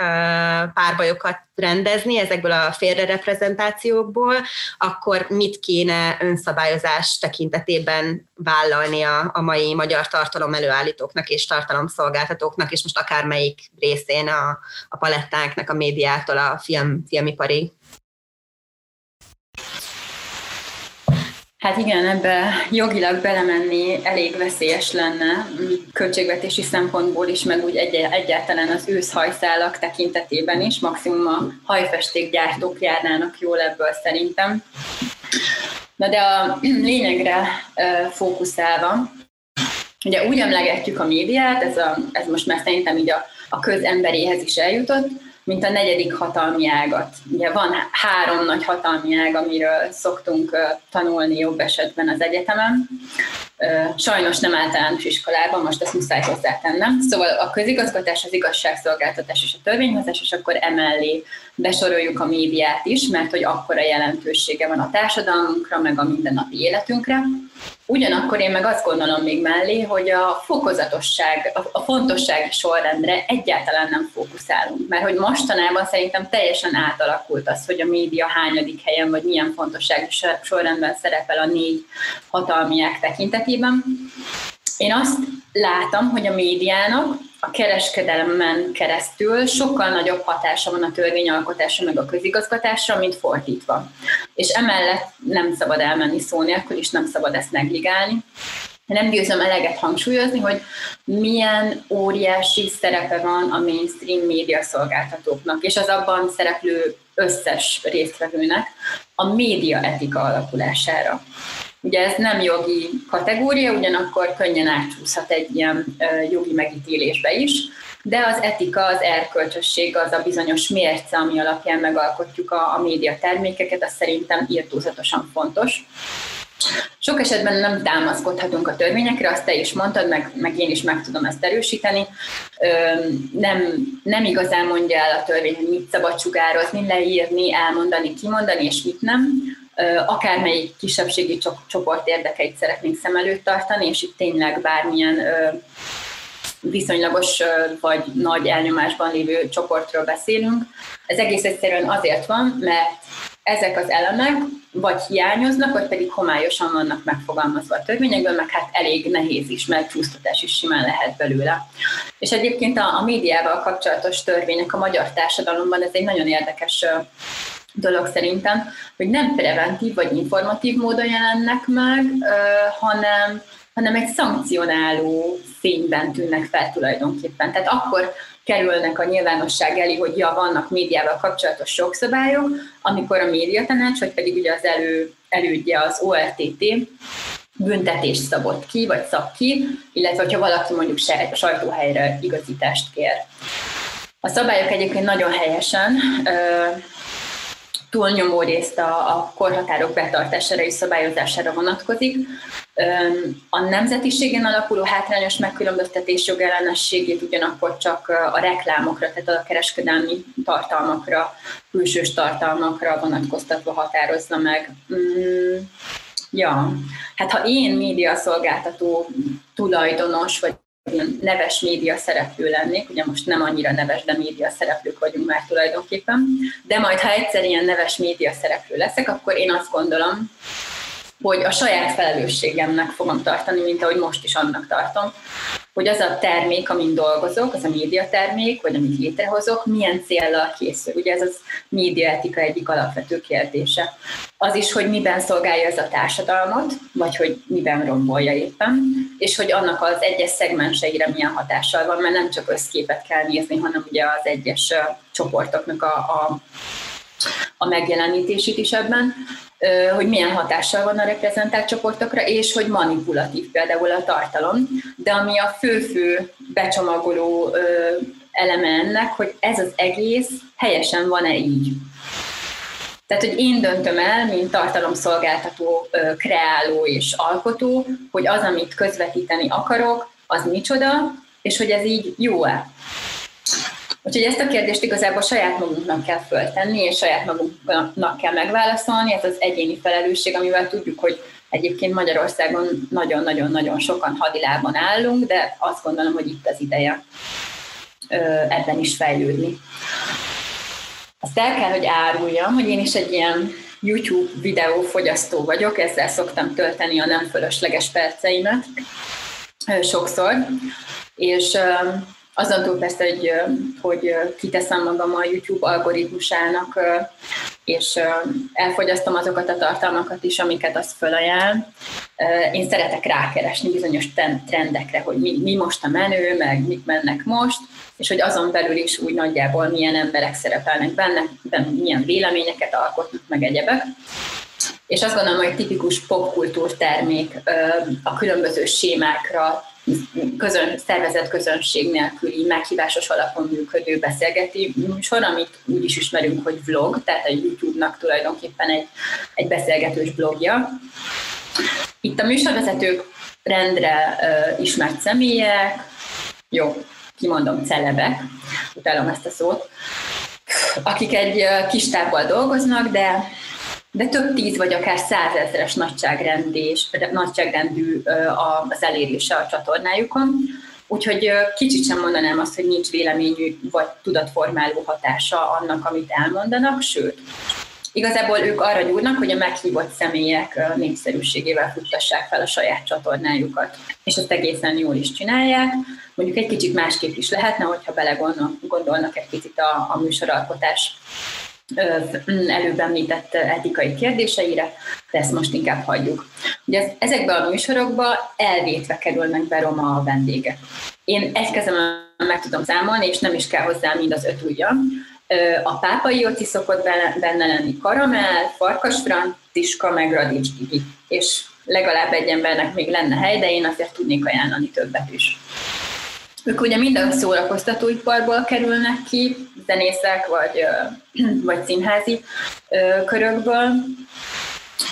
párbajokat rendezni, ezekből a félrereprezentációkból, akkor mit kéne önszabályozás tekintetében vállalni a, a mai magyar tartalom előállítóknak és tartalomszolgáltatóknak, és most akármelyik részén a, a palettánknak, a médiától a film, filmipari Hát igen, ebbe jogilag belemenni elég veszélyes lenne, költségvetési szempontból is, meg úgy egy- egyáltalán az őszhajszálak tekintetében is, maximum a hajfestékgyártók járnának jól ebből szerintem. Na de a lényegre fókuszálva, Ugye úgy emlegetjük a médiát, ez, a, ez most már szerintem így a, a közemberéhez is eljutott, mint a negyedik hatalmi ágat. Ugye van három nagy hatalmi ág, amiről szoktunk tanulni jobb esetben az egyetemen. Sajnos nem általános iskolában, most ezt muszáj hozzátennem. Szóval a közigazgatás, az igazságszolgáltatás és a törvényhozás, és akkor emellé besoroljuk a médiát is, mert hogy akkora jelentősége van a társadalmunkra, meg a mindennapi életünkre. Ugyanakkor én meg azt gondolom még mellé, hogy a fokozatosság, a fontossági sorrendre egyáltalán nem fókuszálunk, mert hogy mostanában szerintem teljesen átalakult az, hogy a média hányadik helyen, vagy milyen fontossági sorrendben szerepel a négy hatalmiák tekintetében. Én azt látom, hogy a médiának a kereskedelmen keresztül sokkal nagyobb hatása van a törvényalkotásra meg a közigazgatásra, mint fordítva. És emellett nem szabad elmenni szó nélkül, és nem szabad ezt negligálni. Nem győzöm eleget hangsúlyozni, hogy milyen óriási szerepe van a mainstream média szolgáltatóknak, és az abban szereplő összes résztvevőnek a média etika alakulására. Ugye ez nem jogi kategória, ugyanakkor könnyen átcsúszhat egy ilyen jogi megítélésbe is, de az etika, az erkölcsösség, az a bizonyos mérce, ami alapján megalkotjuk a, a média termékeket, az szerintem írtózatosan fontos. Sok esetben nem támaszkodhatunk a törvényekre, azt te is mondtad, meg, meg én is meg tudom ezt erősíteni. Nem, nem igazán mondja el a törvény, hogy mit szabad sugározni, leírni, elmondani, kimondani, és mit nem akármelyik kisebbségi csoport érdekeit szeretnénk szem előtt tartani, és itt tényleg bármilyen viszonylagos vagy nagy elnyomásban lévő csoportról beszélünk. Ez egész egyszerűen azért van, mert ezek az elemek vagy hiányoznak, vagy pedig homályosan vannak megfogalmazva a törvényekből, meg hát elég nehéz is, mert csúsztatás is simán lehet belőle. És egyébként a, a médiával kapcsolatos törvények a magyar társadalomban ez egy nagyon érdekes dolog szerintem, hogy nem preventív vagy informatív módon jelennek meg, hanem, hanem egy szankcionáló fényben tűnnek fel tulajdonképpen. Tehát akkor kerülnek a nyilvánosság elé, hogy ja, vannak médiával kapcsolatos jogszabályok, amikor a médiatanács, vagy pedig ugye az elő, elődje az ORTT büntetést szabott ki, vagy szab ki, illetve hogyha valaki mondjuk sajtóhelyre igazítást kér. A szabályok egyébként nagyon helyesen túlnyomó részt a, a korhatárok betartására és szabályozására vonatkozik. A nemzetiségen alapuló hátrányos megkülönböztetés jogellenességét ugyanakkor csak a reklámokra, tehát a kereskedelmi tartalmakra, külsős tartalmakra vonatkoztatva határozza meg. Mm, ja, hát ha én média szolgáltató tulajdonos, vagy neves média szereplő lennék, ugye most nem annyira neves, de média szereplők vagyunk már tulajdonképpen, de majd ha egyszer ilyen neves média szereplő leszek, akkor én azt gondolom, hogy a saját felelősségemnek fogom tartani, mint ahogy most is annak tartom, hogy az a termék, amin dolgozok, az a médiatermék, vagy amit létrehozok, milyen célral készül. Ugye ez az médiaetika egyik alapvető kérdése. Az is, hogy miben szolgálja ez a társadalmat, vagy hogy miben rombolja éppen, és hogy annak az egyes szegmenseire milyen hatással van, mert nem csak összképet kell nézni, hanem ugye az egyes csoportoknak a, a a megjelenítését is ebben, hogy milyen hatással van a reprezentált csoportokra, és hogy manipulatív például a tartalom, de ami a fő-fő becsomagoló eleme ennek, hogy ez az egész helyesen van-e így. Tehát, hogy én döntöm el, mint tartalomszolgáltató, kreáló és alkotó, hogy az, amit közvetíteni akarok, az micsoda, és hogy ez így jó-e. Úgyhogy ezt a kérdést igazából saját magunknak kell föltenni, és saját magunknak kell megválaszolni. Ez az egyéni felelősség, amivel tudjuk, hogy egyébként Magyarországon nagyon-nagyon-nagyon sokan hadilában állunk, de azt gondolom, hogy itt az ideje ebben is fejlődni. Azt el kell, hogy áruljam, hogy én is egy ilyen YouTube videófogyasztó vagyok, ezzel szoktam tölteni a nem fölösleges perceimet sokszor, és azon túl persze, hogy, hogy kiteszem magam a YouTube algoritmusának, és elfogyasztom azokat a tartalmakat is, amiket az fölajánl. Én szeretek rákeresni bizonyos trendekre, hogy mi, mi most a menő, meg mit mennek most, és hogy azon belül is úgy nagyjából milyen emberek szerepelnek benne, milyen véleményeket alkotnak, meg egyebek. és azt gondolom, hogy tipikus popkultúr termék a különböző sémákra közön, szervezett közönség nélküli meghívásos alapon működő beszélgeti műsor, amit úgy is ismerünk, hogy vlog, tehát a YouTube-nak tulajdonképpen egy, egy beszélgetős blogja. Itt a műsorvezetők rendre uh, ismert személyek, jó, kimondom, celebek, utálom ezt a szót, akik egy kis tábbal dolgoznak, de de több tíz vagy akár százezres nagyságrendés, nagyságrendű az elérése a csatornájukon. Úgyhogy kicsit sem mondanám azt, hogy nincs véleményű vagy tudatformáló hatása annak, amit elmondanak, sőt, Igazából ők arra gyúrnak, hogy a meghívott személyek népszerűségével futtassák fel a saját csatornájukat, és ezt egészen jól is csinálják. Mondjuk egy kicsit másképp is lehetne, hogyha belegondolnak egy kicsit a, a műsoralkotás előbb említett etikai kérdéseire, de ezt most inkább hagyjuk. Ugye ezekben a műsorokban elvétve kerülnek be roma vendégek. Én egy kezemben meg tudom számolni, és nem is kell hozzá mind az öt ujjam. A pápai Jóci szokott benne lenni Karamell, Farkas Frantiska, meg Radics. És legalább egy embernek még lenne hely, de én azért tudnék ajánlani többet is. Ők ugye mind a szórakoztatóiparból kerülnek ki, zenészek vagy, vagy színházi körökből,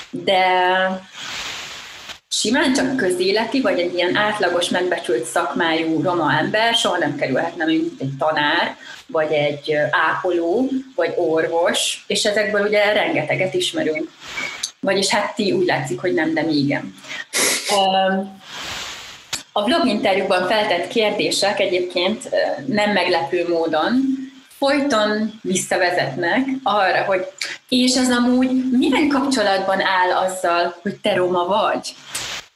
de simán csak közéleti, vagy egy ilyen átlagos, megbecsült szakmájú roma ember soha nem kerülhetne, mint egy tanár, vagy egy ápoló, vagy orvos, és ezekből ugye rengeteget ismerünk. Vagyis hát ti úgy látszik, hogy nem, de mi igen. A blog interjúban feltett kérdések egyébként nem meglepő módon folyton visszavezetnek arra, hogy és ez amúgy milyen kapcsolatban áll azzal, hogy te roma vagy?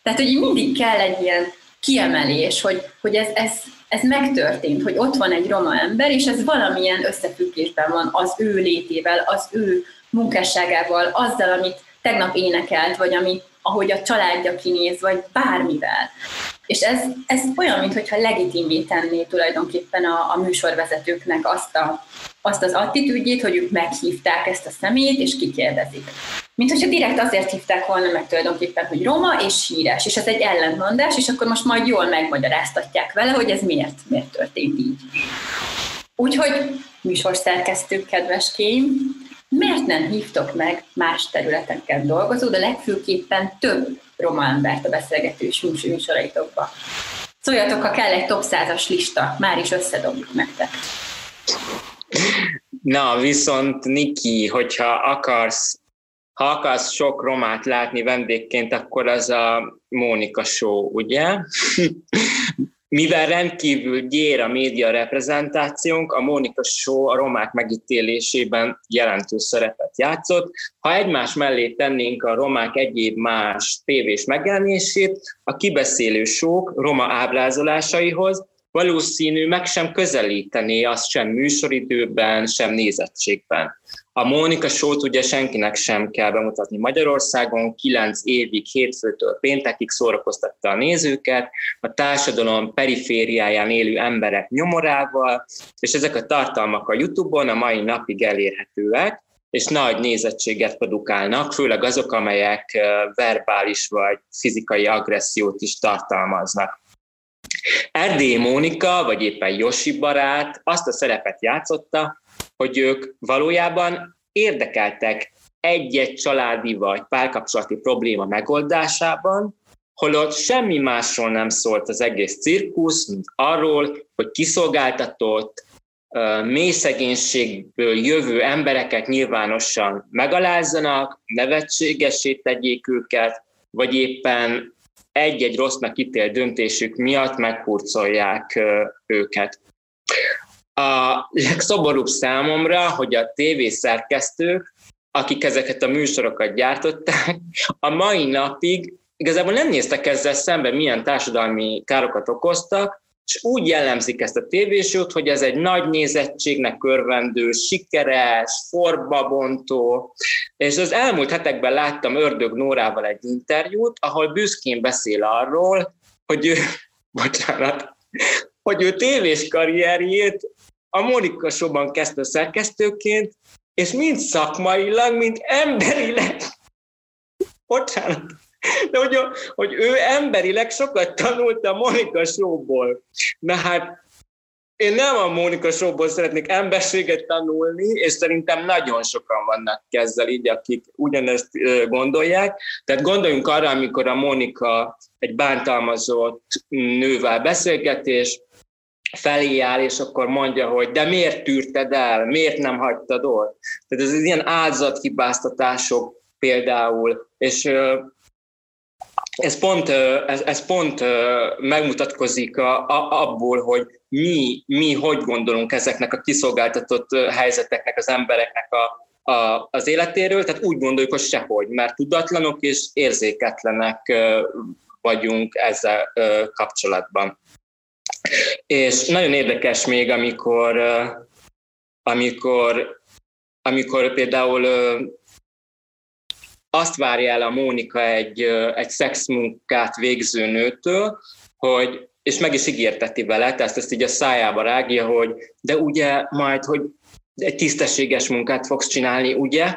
Tehát, hogy mindig kell egy ilyen kiemelés, hogy, hogy ez, ez, ez megtörtént, hogy ott van egy roma ember, és ez valamilyen összefüggésben van az ő létével, az ő munkásságával, azzal, amit tegnap énekelt, vagy ami, ahogy a családja kinéz, vagy bármivel. És ez, ez olyan, mintha legitimé tenné tulajdonképpen a, a műsorvezetőknek azt, a, azt az attitűdjét, hogy ők meghívták ezt a szemét, és kikérdezik. Mint hogyha direkt azért hívták volna meg tulajdonképpen, hogy roma és híres, és ez egy ellentmondás, és akkor most majd jól megmagyaráztatják vele, hogy ez miért, miért történt így. Úgyhogy műsorszerkesztők, kedveskéim, miért nem hívtok meg más területeken dolgozó, de legfőképpen több roma embert a beszélgetős műsoraitokba. Szóljatok, ha kell egy top 100-as lista, már is összedobjuk nektek. Na, viszont Niki, hogyha akarsz, ha akarsz sok romát látni vendégként, akkor az a Mónika Show, ugye? Mivel rendkívül gyér a média reprezentációnk, a Mónika Show a romák megítélésében jelentős szerepet játszott. Ha egymás mellé tennénk a romák egyéb más tévés megjelenését, a kibeszélő sók roma ábrázolásaihoz valószínű meg sem közelítené azt sem műsoridőben, sem nézettségben. A Mónika sót ugye senkinek sem kell bemutatni Magyarországon, kilenc évig hétfőtől péntekig szórakoztatta a nézőket, a társadalom perifériáján élő emberek nyomorával, és ezek a tartalmak a YouTube-on a mai napig elérhetőek, és nagy nézettséget produkálnak, főleg azok, amelyek verbális vagy fizikai agressziót is tartalmaznak. Erdély Mónika, vagy éppen Josi barát azt a szerepet játszotta, hogy ők valójában érdekeltek egy-egy családi vagy párkapcsolati probléma megoldásában, holott semmi másról nem szólt az egész cirkusz, mint arról, hogy kiszolgáltatott, mély szegénységből jövő embereket nyilvánosan megalázzanak, nevetségesé tegyék őket, vagy éppen egy-egy rossznak ítélt döntésük miatt meghurcolják őket. A legszomorúbb számomra, hogy a tévészerkesztők, akik ezeket a műsorokat gyártották, a mai napig igazából nem néztek ezzel szembe, milyen társadalmi károkat okoztak, és úgy jellemzik ezt a tévésót, hogy ez egy nagy nézettségnek örvendő, sikeres, forbabontó, és az elmúlt hetekben láttam Ördög Nórával egy interjút, ahol büszkén beszél arról, hogy ő, bocsánat, hogy ő tévés karrierjét a Monika Showban kezdte szerkesztőként, és mind szakmailag, mind emberileg bocsánat, de hogy, hogy ő emberileg sokat tanult a Monika Showból. Na hát én nem a Mónika Showból szeretnék emberséget tanulni, és szerintem nagyon sokan vannak ezzel így, akik ugyanezt gondolják. Tehát gondoljunk arra, amikor a Mónika egy bántalmazott nővel beszélget, és felé áll, és akkor mondja, hogy de miért tűrted el, miért nem hagytad ott? Tehát ez ilyen áldozathibáztatások például, és ez pont, ez, ez pont megmutatkozik a, a, abból, hogy mi, mi hogy gondolunk ezeknek a kiszolgáltatott helyzeteknek, az embereknek a, a, az életéről, tehát úgy gondoljuk, hogy sehogy, mert tudatlanok és érzéketlenek vagyunk ezzel kapcsolatban. És nagyon érdekes még, amikor, amikor, amikor például azt várja el a Mónika egy, egy szexmunkát végző nőtől, hogy, és meg is ígérteti vele, tehát ezt így a szájába rágja, hogy de ugye majd, hogy egy tisztességes munkát fogsz csinálni, ugye?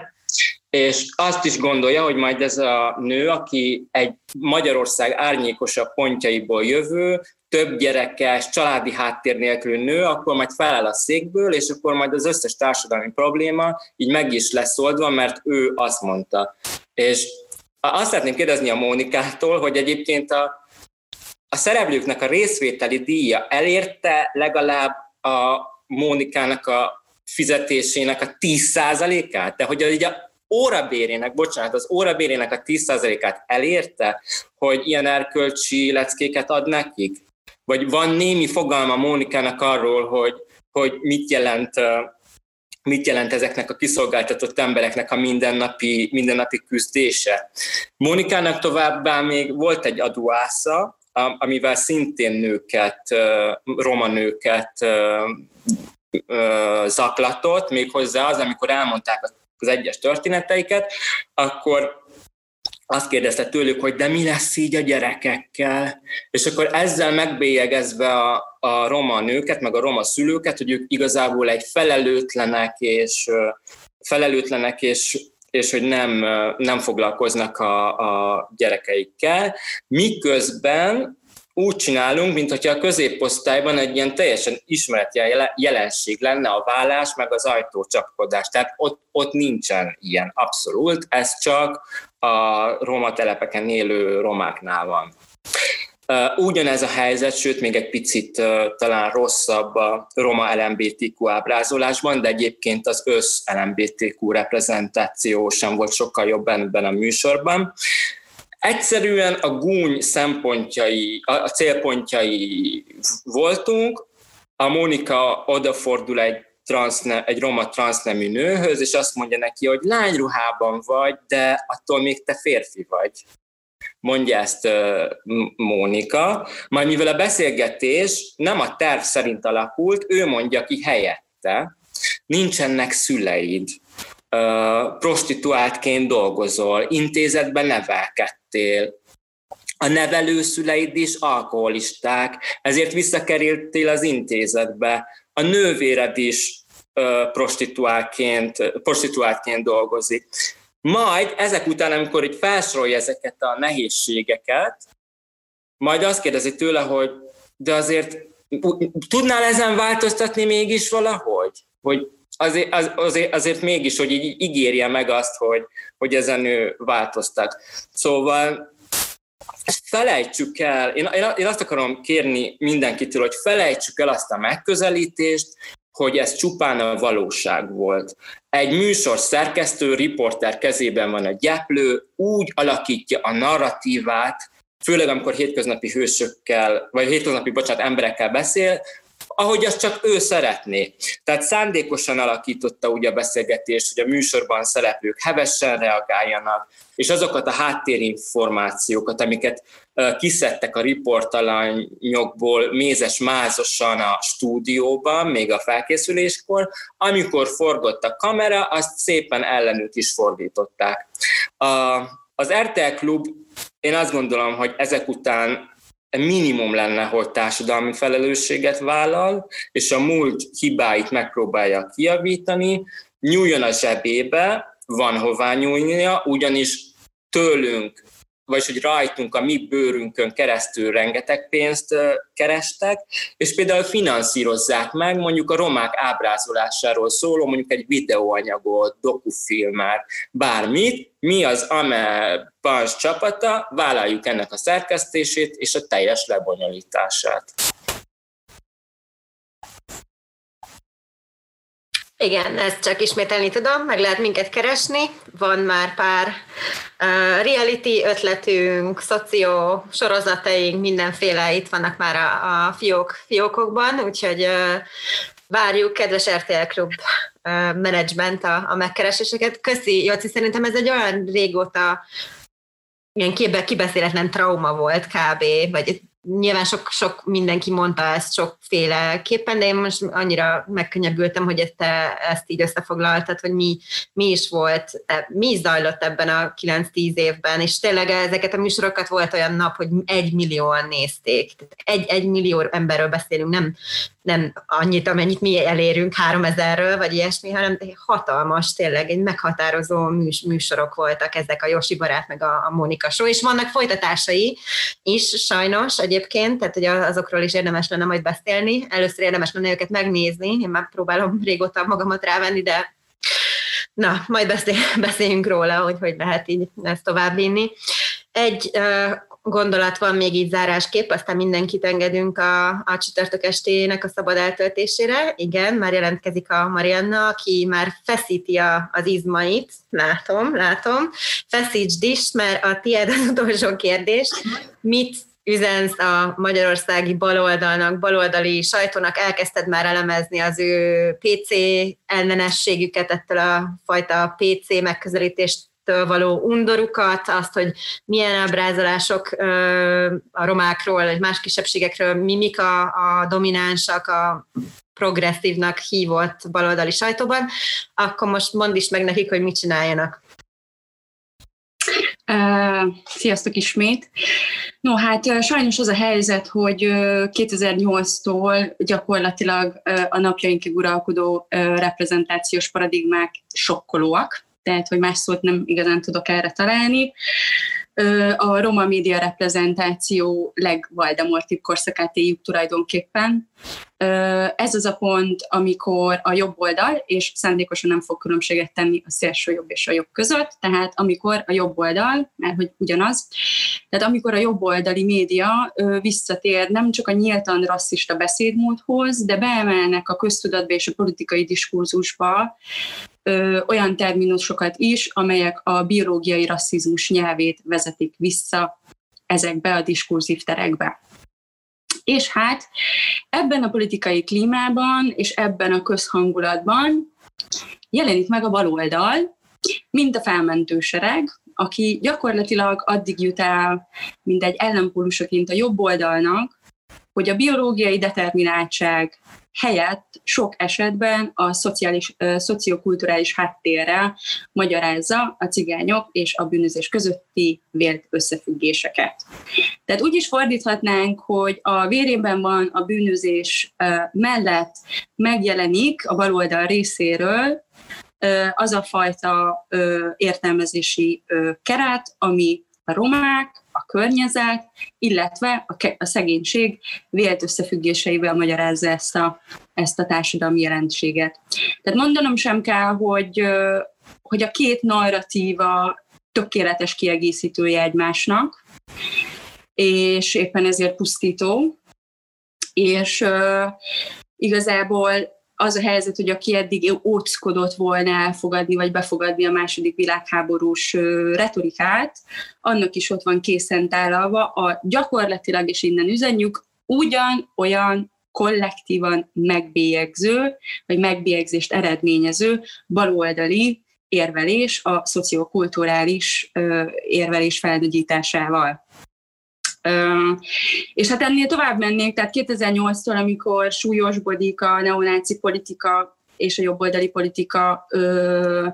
És azt is gondolja, hogy majd ez a nő, aki egy Magyarország árnyékosabb pontjaiból jövő, több gyerekes, családi háttér nélkül nő, akkor majd feláll a székből, és akkor majd az összes társadalmi probléma így meg is lesz oldva, mert ő azt mondta. És azt szeretném kérdezni a Mónikától, hogy egyébként a, a szereplőknek a részvételi díja elérte legalább a Mónikának a fizetésének a 10%-át? De hogy így a órabérének, bocsánat, az órabérének a 10%-át elérte, hogy ilyen erkölcsi leckéket ad nekik? Vagy van némi fogalma Mónikának arról, hogy, hogy mit jelent mit jelent ezeknek a kiszolgáltatott embereknek a mindennapi, mindennapi küzdése. Mónikának továbbá még volt egy adóásza, amivel szintén nőket, roma nőket zaklatott, méghozzá az, amikor elmondták az egyes történeteiket, akkor azt kérdezte tőlük, hogy de mi lesz így a gyerekekkel, és akkor ezzel megbélyegezve a, a roma nőket, meg a roma szülőket, hogy ők igazából egy felelőtlenek, és felelőtlenek, és és hogy nem, nem foglalkoznak a, a gyerekeikkel, miközben úgy csinálunk, mint hogyha a középosztályban egy ilyen teljesen ismert jelenség lenne a vállás, meg az ajtócsapkodás. Tehát ott, ott nincsen ilyen abszolút, ez csak a roma telepeken élő romáknál van. Ugyanez a helyzet, sőt még egy picit talán rosszabb a roma LMBTQ ábrázolásban, de egyébként az össz LMBTQ reprezentáció sem volt sokkal jobb ebben a műsorban. Egyszerűen a gúny szempontjai, a célpontjai voltunk, a Mónika odafordul egy, transzne, egy roma transznemű nőhöz, és azt mondja neki, hogy lányruhában vagy, de attól még te férfi vagy. Mondja ezt Mónika. Majd mivel a beszélgetés nem a terv szerint alakult, ő mondja ki helyette, nincsenek szüleid, prostituáltként dolgozol, intézetben nevelkedtél, a nevelőszüleid is alkoholisták, ezért visszakerültél az intézetbe. A nővéred is prostituáltként, prostituáltként dolgozik. Majd ezek után, amikor így felsorolja ezeket a nehézségeket, majd azt kérdezi tőle, hogy de azért tudnál ezen változtatni mégis valahogy? Hogy azért, az, azért, azért mégis, hogy így ígérje meg azt, hogy, hogy ezen ő változtat. Szóval felejtsük el, én, én azt akarom kérni mindenkitől, hogy felejtsük el azt a megközelítést, hogy ez csupán a valóság volt. Egy műsor szerkesztő, riporter kezében van a gyeplő, úgy alakítja a narratívát, főleg amikor hétköznapi hősökkel, vagy hétköznapi, bocsánat, emberekkel beszél, ahogy azt csak ő szeretné. Tehát szándékosan alakította úgy a beszélgetést, hogy a műsorban szereplők hevesen reagáljanak, és azokat a háttérinformációkat, amiket kiszedtek a riportalanyokból mézes mázosan a stúdióban, még a felkészüléskor, amikor forgott a kamera, azt szépen ellenük is fordították. A, az RTL Klub, én azt gondolom, hogy ezek után minimum lenne, hogy társadalmi felelősséget vállal, és a múlt hibáit megpróbálja kiavítani, nyúljon a zsebébe, van hová nyúlnia, ugyanis tőlünk vagy hogy rajtunk, a mi bőrünkön keresztül rengeteg pénzt kerestek, és például finanszírozzák meg mondjuk a romák ábrázolásáról szóló, mondjuk egy videóanyagot, dokufilmet, bármit, mi az AME Pans csapata, vállaljuk ennek a szerkesztését és a teljes lebonyolítását. Igen, ezt csak ismételni tudom, meg lehet minket keresni. Van már pár uh, reality ötletünk, szoció sorozataink, mindenféle itt vannak már a, a fiók, fiókokban, úgyhogy uh, várjuk, kedves RTL Klub uh, management a, a megkereséseket. Köszi, Jóci, szerintem ez egy olyan régóta ilyen kibeszéletlen trauma volt kb. vagy nyilván sok, sok mindenki mondta ezt sokféleképpen, de én most annyira megkönnyebbültem, hogy te ezt így összefoglaltad, hogy mi, mi is volt, e, mi is zajlott ebben a 9-10 évben, és tényleg ezeket a műsorokat volt olyan nap, hogy egy millióan nézték. Egy, egy millió emberről beszélünk, nem, nem annyit, amennyit mi elérünk, három ezerről, vagy ilyesmi, hanem hatalmas, tényleg egy meghatározó műs, műsorok voltak ezek a Josi barát, meg a, a Mónika show, és vannak folytatásai is sajnos egyébként, tehát hogy azokról is érdemes lenne majd beszélni. Először érdemes lenne őket megnézni, én már próbálom régóta magamat rávenni, de na, majd beszél, beszéljünk róla, hogy hogy lehet így ezt továbbvinni. Egy uh, gondolat van még így zárásképp, aztán mindenkit engedünk a, a csütörtök estének a szabad eltöltésére. Igen, már jelentkezik a Marianna, aki már feszíti a, az izmait. Látom, látom. Feszítsd is, mert a tiéd az utolsó kérdés. Mit üzensz a magyarországi baloldalnak, baloldali sajtónak, elkezdted már elemezni az ő PC ellenességüket, ettől a fajta PC megközelítést való undorukat, azt, hogy milyen ábrázolások a romákról, vagy más kisebbségekről, mi mik a, a dominánsak, a progresszívnak hívott baloldali sajtóban, akkor most mondd is meg nekik, hogy mit csináljanak. Sziasztok ismét! No, hát sajnos az a helyzet, hogy 2008-tól gyakorlatilag a napjainkig uralkodó reprezentációs paradigmák sokkolóak tehát hogy más szót nem igazán tudok erre találni. A roma média reprezentáció legvaldemortibb korszakát éljük tulajdonképpen. Ez az a pont, amikor a jobb oldal, és szándékosan nem fog különbséget tenni a szélső jobb és a jobb között, tehát amikor a jobb oldal, mert hogy ugyanaz, tehát amikor a jobb oldali média visszatér nem csak a nyíltan rasszista beszédmódhoz, de beemelnek a köztudatba és a politikai diskurzusba ö, olyan terminusokat is, amelyek a biológiai rasszizmus nyelvét vezetik vissza ezekbe a diskurzív terekbe. És hát ebben a politikai klímában és ebben a közhangulatban jelenik meg a baloldal, mint a felmentősereg, aki gyakorlatilag addig jut el, mint egy ellenpólusaként a jobb oldalnak, hogy a biológiai determináltság helyett sok esetben a szociális, szociokulturális háttérrel magyarázza a cigányok és a bűnözés közötti vélt összefüggéseket. Tehát úgy is fordíthatnánk, hogy a vérében van a bűnözés mellett megjelenik a baloldal részéről az a fajta értelmezési keret, ami a romák, környezet, illetve a, ke- a szegénység vélt összefüggéseivel magyarázza ezt a, ezt a társadalmi jelenséget. Tehát mondanom sem kell, hogy, hogy a két narratíva tökéletes kiegészítője egymásnak, és éppen ezért pusztító, és uh, igazából az a helyzet, hogy aki eddig óckodott volna elfogadni vagy befogadni a második világháborús retorikát, annak is ott van készen tálalva a gyakorlatilag, és innen üzenjük, ugyan olyan kollektívan megbélyegző, vagy megbélyegzést eredményező baloldali érvelés a szociokulturális érvelés felnagyításával. És hát ennél tovább mennék, tehát 2008-tól, amikor súlyosbodik a neonáci politika és a jobboldali politika ö,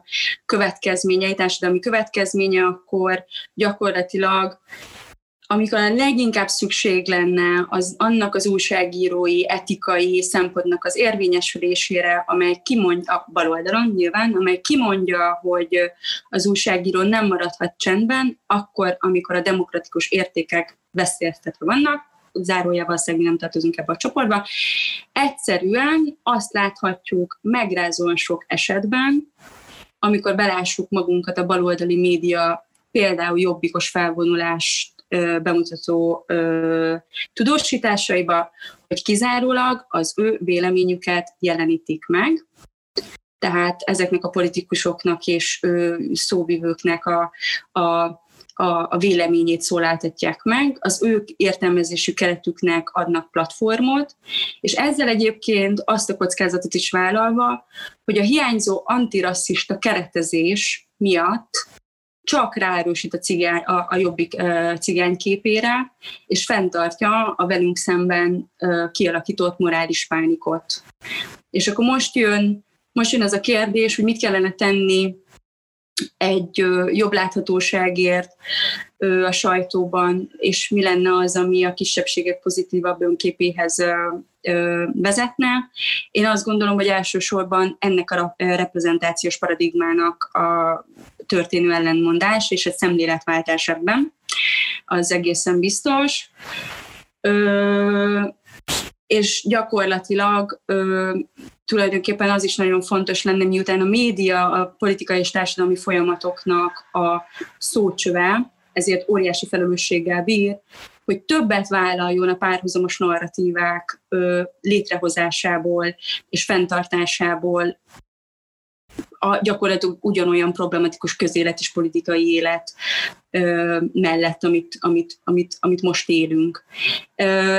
következményei, társadalmi következménye, akkor gyakorlatilag amikor a leginkább szükség lenne az annak az újságírói etikai szempontnak az érvényesülésére, amely kimondja, a baloldalon nyilván, amely kimondja, hogy az újságíró nem maradhat csendben, akkor, amikor a demokratikus értékek veszélyeztetve vannak, zárójával szegni nem tartozunk ebbe a csoportba. Egyszerűen azt láthatjuk megrázóan sok esetben, amikor belássuk magunkat a baloldali média például jobbikos felvonulást bemutató ö, tudósításaiba, hogy kizárólag az ő véleményüket jelenítik meg, tehát ezeknek a politikusoknak és ö, szóvivőknek a, a a, a véleményét szóláltatják meg, az ők értelmezésű keretüknek adnak platformot, és ezzel egyébként azt a kockázatot is vállalva, hogy a hiányzó antirasszista keretezés miatt csak ráerősít a, cigány, a, a jobbik uh, cigány képére, és fenntartja a velünk szemben uh, kialakított morális pánikot. És akkor most jön, most jön az a kérdés, hogy mit kellene tenni egy jobb láthatóságért a sajtóban, és mi lenne az, ami a kisebbségek pozitívabb önképéhez vezetne. Én azt gondolom, hogy elsősorban ennek a reprezentációs paradigmának a történő ellenmondás és egy szemléletváltás ebben, az egészen biztos. És gyakorlatilag ö, tulajdonképpen az is nagyon fontos lenne, miután a média a politikai és társadalmi folyamatoknak a szócsöve, ezért óriási felelősséggel bír, hogy többet vállaljon a párhuzamos narratívák ö, létrehozásából és fenntartásából a gyakorlatilag ugyanolyan problematikus közélet és politikai élet mellett, amit, amit, amit, amit most élünk.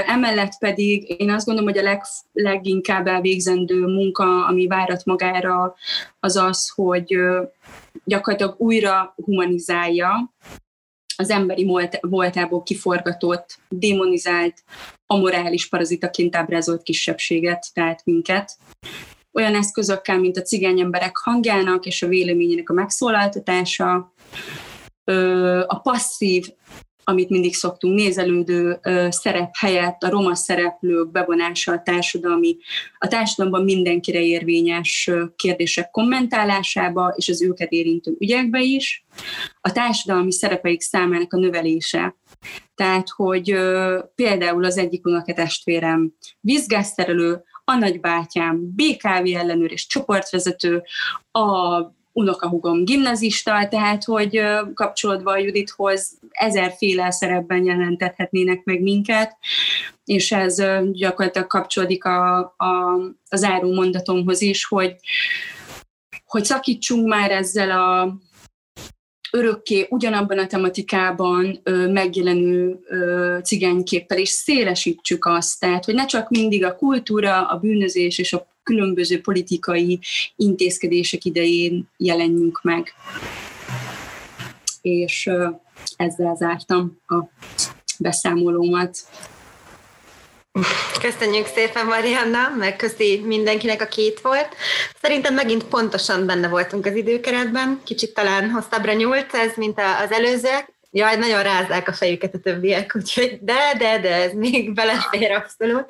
Emellett pedig én azt gondolom, hogy a leg, leginkább elvégzendő munka, ami várat magára, az az, hogy gyakorlatilag újra humanizálja az emberi voltából kiforgatott, demonizált, amorális parazitaként ábrázolt kisebbséget, tehát minket, olyan eszközökkel, mint a cigány emberek hangjának és a véleményének a megszólaltatása, a passzív, amit mindig szoktunk, nézelődő szerep helyett a roma szereplők bevonása a társadalmi, a társadalomban mindenkire érvényes kérdések kommentálásába és az őket érintő ügyekbe is, a társadalmi szerepeik számának a növelése. Tehát, hogy például az egyik unokatestvérem vízgázterelő, a nagybátyám BKV ellenőr és csoportvezető, a unokahugom gimnazista, tehát hogy kapcsolódva a Judithoz ezerféle szerepben jelentethetnének meg minket, és ez gyakorlatilag kapcsolódik a, a, a záró mondatomhoz is, hogy, hogy szakítsunk már ezzel a örökké ugyanabban a tematikában ö, megjelenő ö, cigányképpel, és szélesítsük azt, tehát, hogy ne csak mindig a kultúra, a bűnözés és a különböző politikai intézkedések idején jelenjünk meg. És ezzel zártam a beszámolómat. Köszönjük szépen, Marianna, meg köszi mindenkinek, a két volt. Szerintem megint pontosan benne voltunk az időkeretben, kicsit talán hosszabbra nyúlt ez, mint az előzőek, Jaj, nagyon rázzák a fejüket a többiek, úgyhogy de, de, de, ez még belefér abszolút.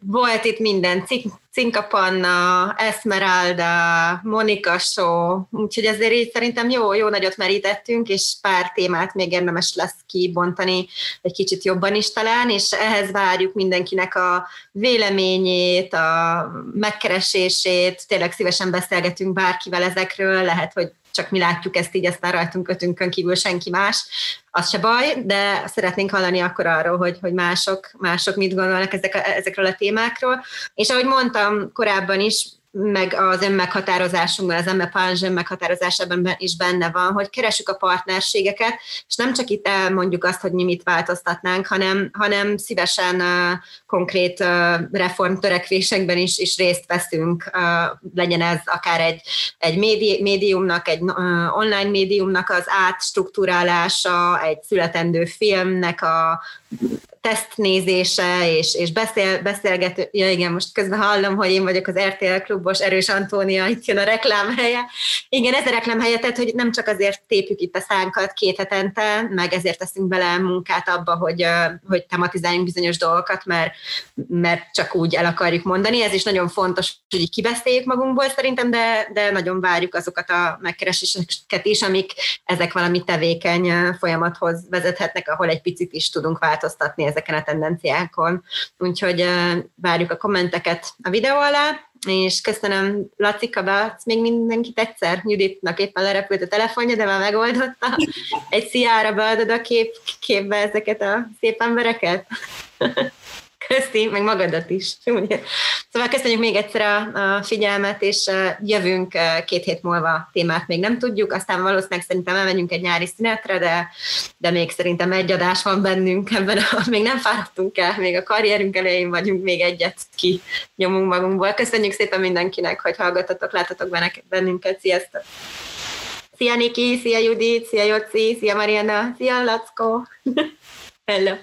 Volt itt minden, Cinka Panna, Esmeralda, Monika Show, úgyhogy ezért így szerintem jó, jó nagyot merítettünk, és pár témát még érdemes lesz kibontani egy kicsit jobban is talán, és ehhez várjuk mindenkinek a véleményét, a megkeresését, tényleg szívesen beszélgetünk bárkivel ezekről, lehet, hogy csak mi látjuk ezt így, aztán rajtunk ötünkön kívül senki más, az se baj, de szeretnénk hallani akkor arról, hogy, hogy mások, mások mit gondolnak ezek a, ezekről a témákról. És ahogy mondtam korábban is, meg az önmeghatározásunkban, az MPANZ önmeghatározásában is benne van, hogy keresük a partnerségeket, és nem csak itt elmondjuk azt, hogy mi mit változtatnánk, hanem, hanem szívesen konkrét uh, reformtörekvésekben is, is részt veszünk, legyen ez akár egy, egy médi, médiumnak, egy online médiumnak az átstruktúrálása, egy születendő filmnek a tesztnézése, és, és beszél, beszélgető, ja igen, most közben hallom, hogy én vagyok az RTL klubos Erős Antónia, itt jön a reklámhelye. Igen, ez a reklámhelye, tehát hogy nem csak azért tépjük itt a szánkat két hetente, meg ezért teszünk bele munkát abba, hogy, hogy tematizáljunk bizonyos dolgokat, mert, mert csak úgy el akarjuk mondani. Ez is nagyon fontos, hogy így kibeszéljük magunkból szerintem, de, de nagyon várjuk azokat a megkereséseket is, amik ezek valami tevékeny folyamathoz vezethetnek, ahol egy picit is tudunk változtatni ezeken a tendenciákon. Úgyhogy várjuk a kommenteket a videó alá, és köszönöm Lacika, beadsz még mindenkit egyszer. Juditnak éppen lerepült a telefonja, de már megoldotta. Egy sziára beadod a kép, képbe ezeket a szép embereket? Köszi, meg magadat is. Szóval köszönjük még egyszer a, figyelmet, és jövünk két hét múlva témát még nem tudjuk, aztán valószínűleg szerintem elmenjünk egy nyári szünetre, de, de még szerintem egy adás van bennünk ebben, még nem fáradtunk el, még a karrierünk elején vagyunk, még egyet ki nyomunk magunkból. Köszönjük szépen mindenkinek, hogy hallgatatok, látatok bennünket, sziasztok! Szia Niki, szia Judit, szia Joci, szia Mariana, szia Lackó! Hello!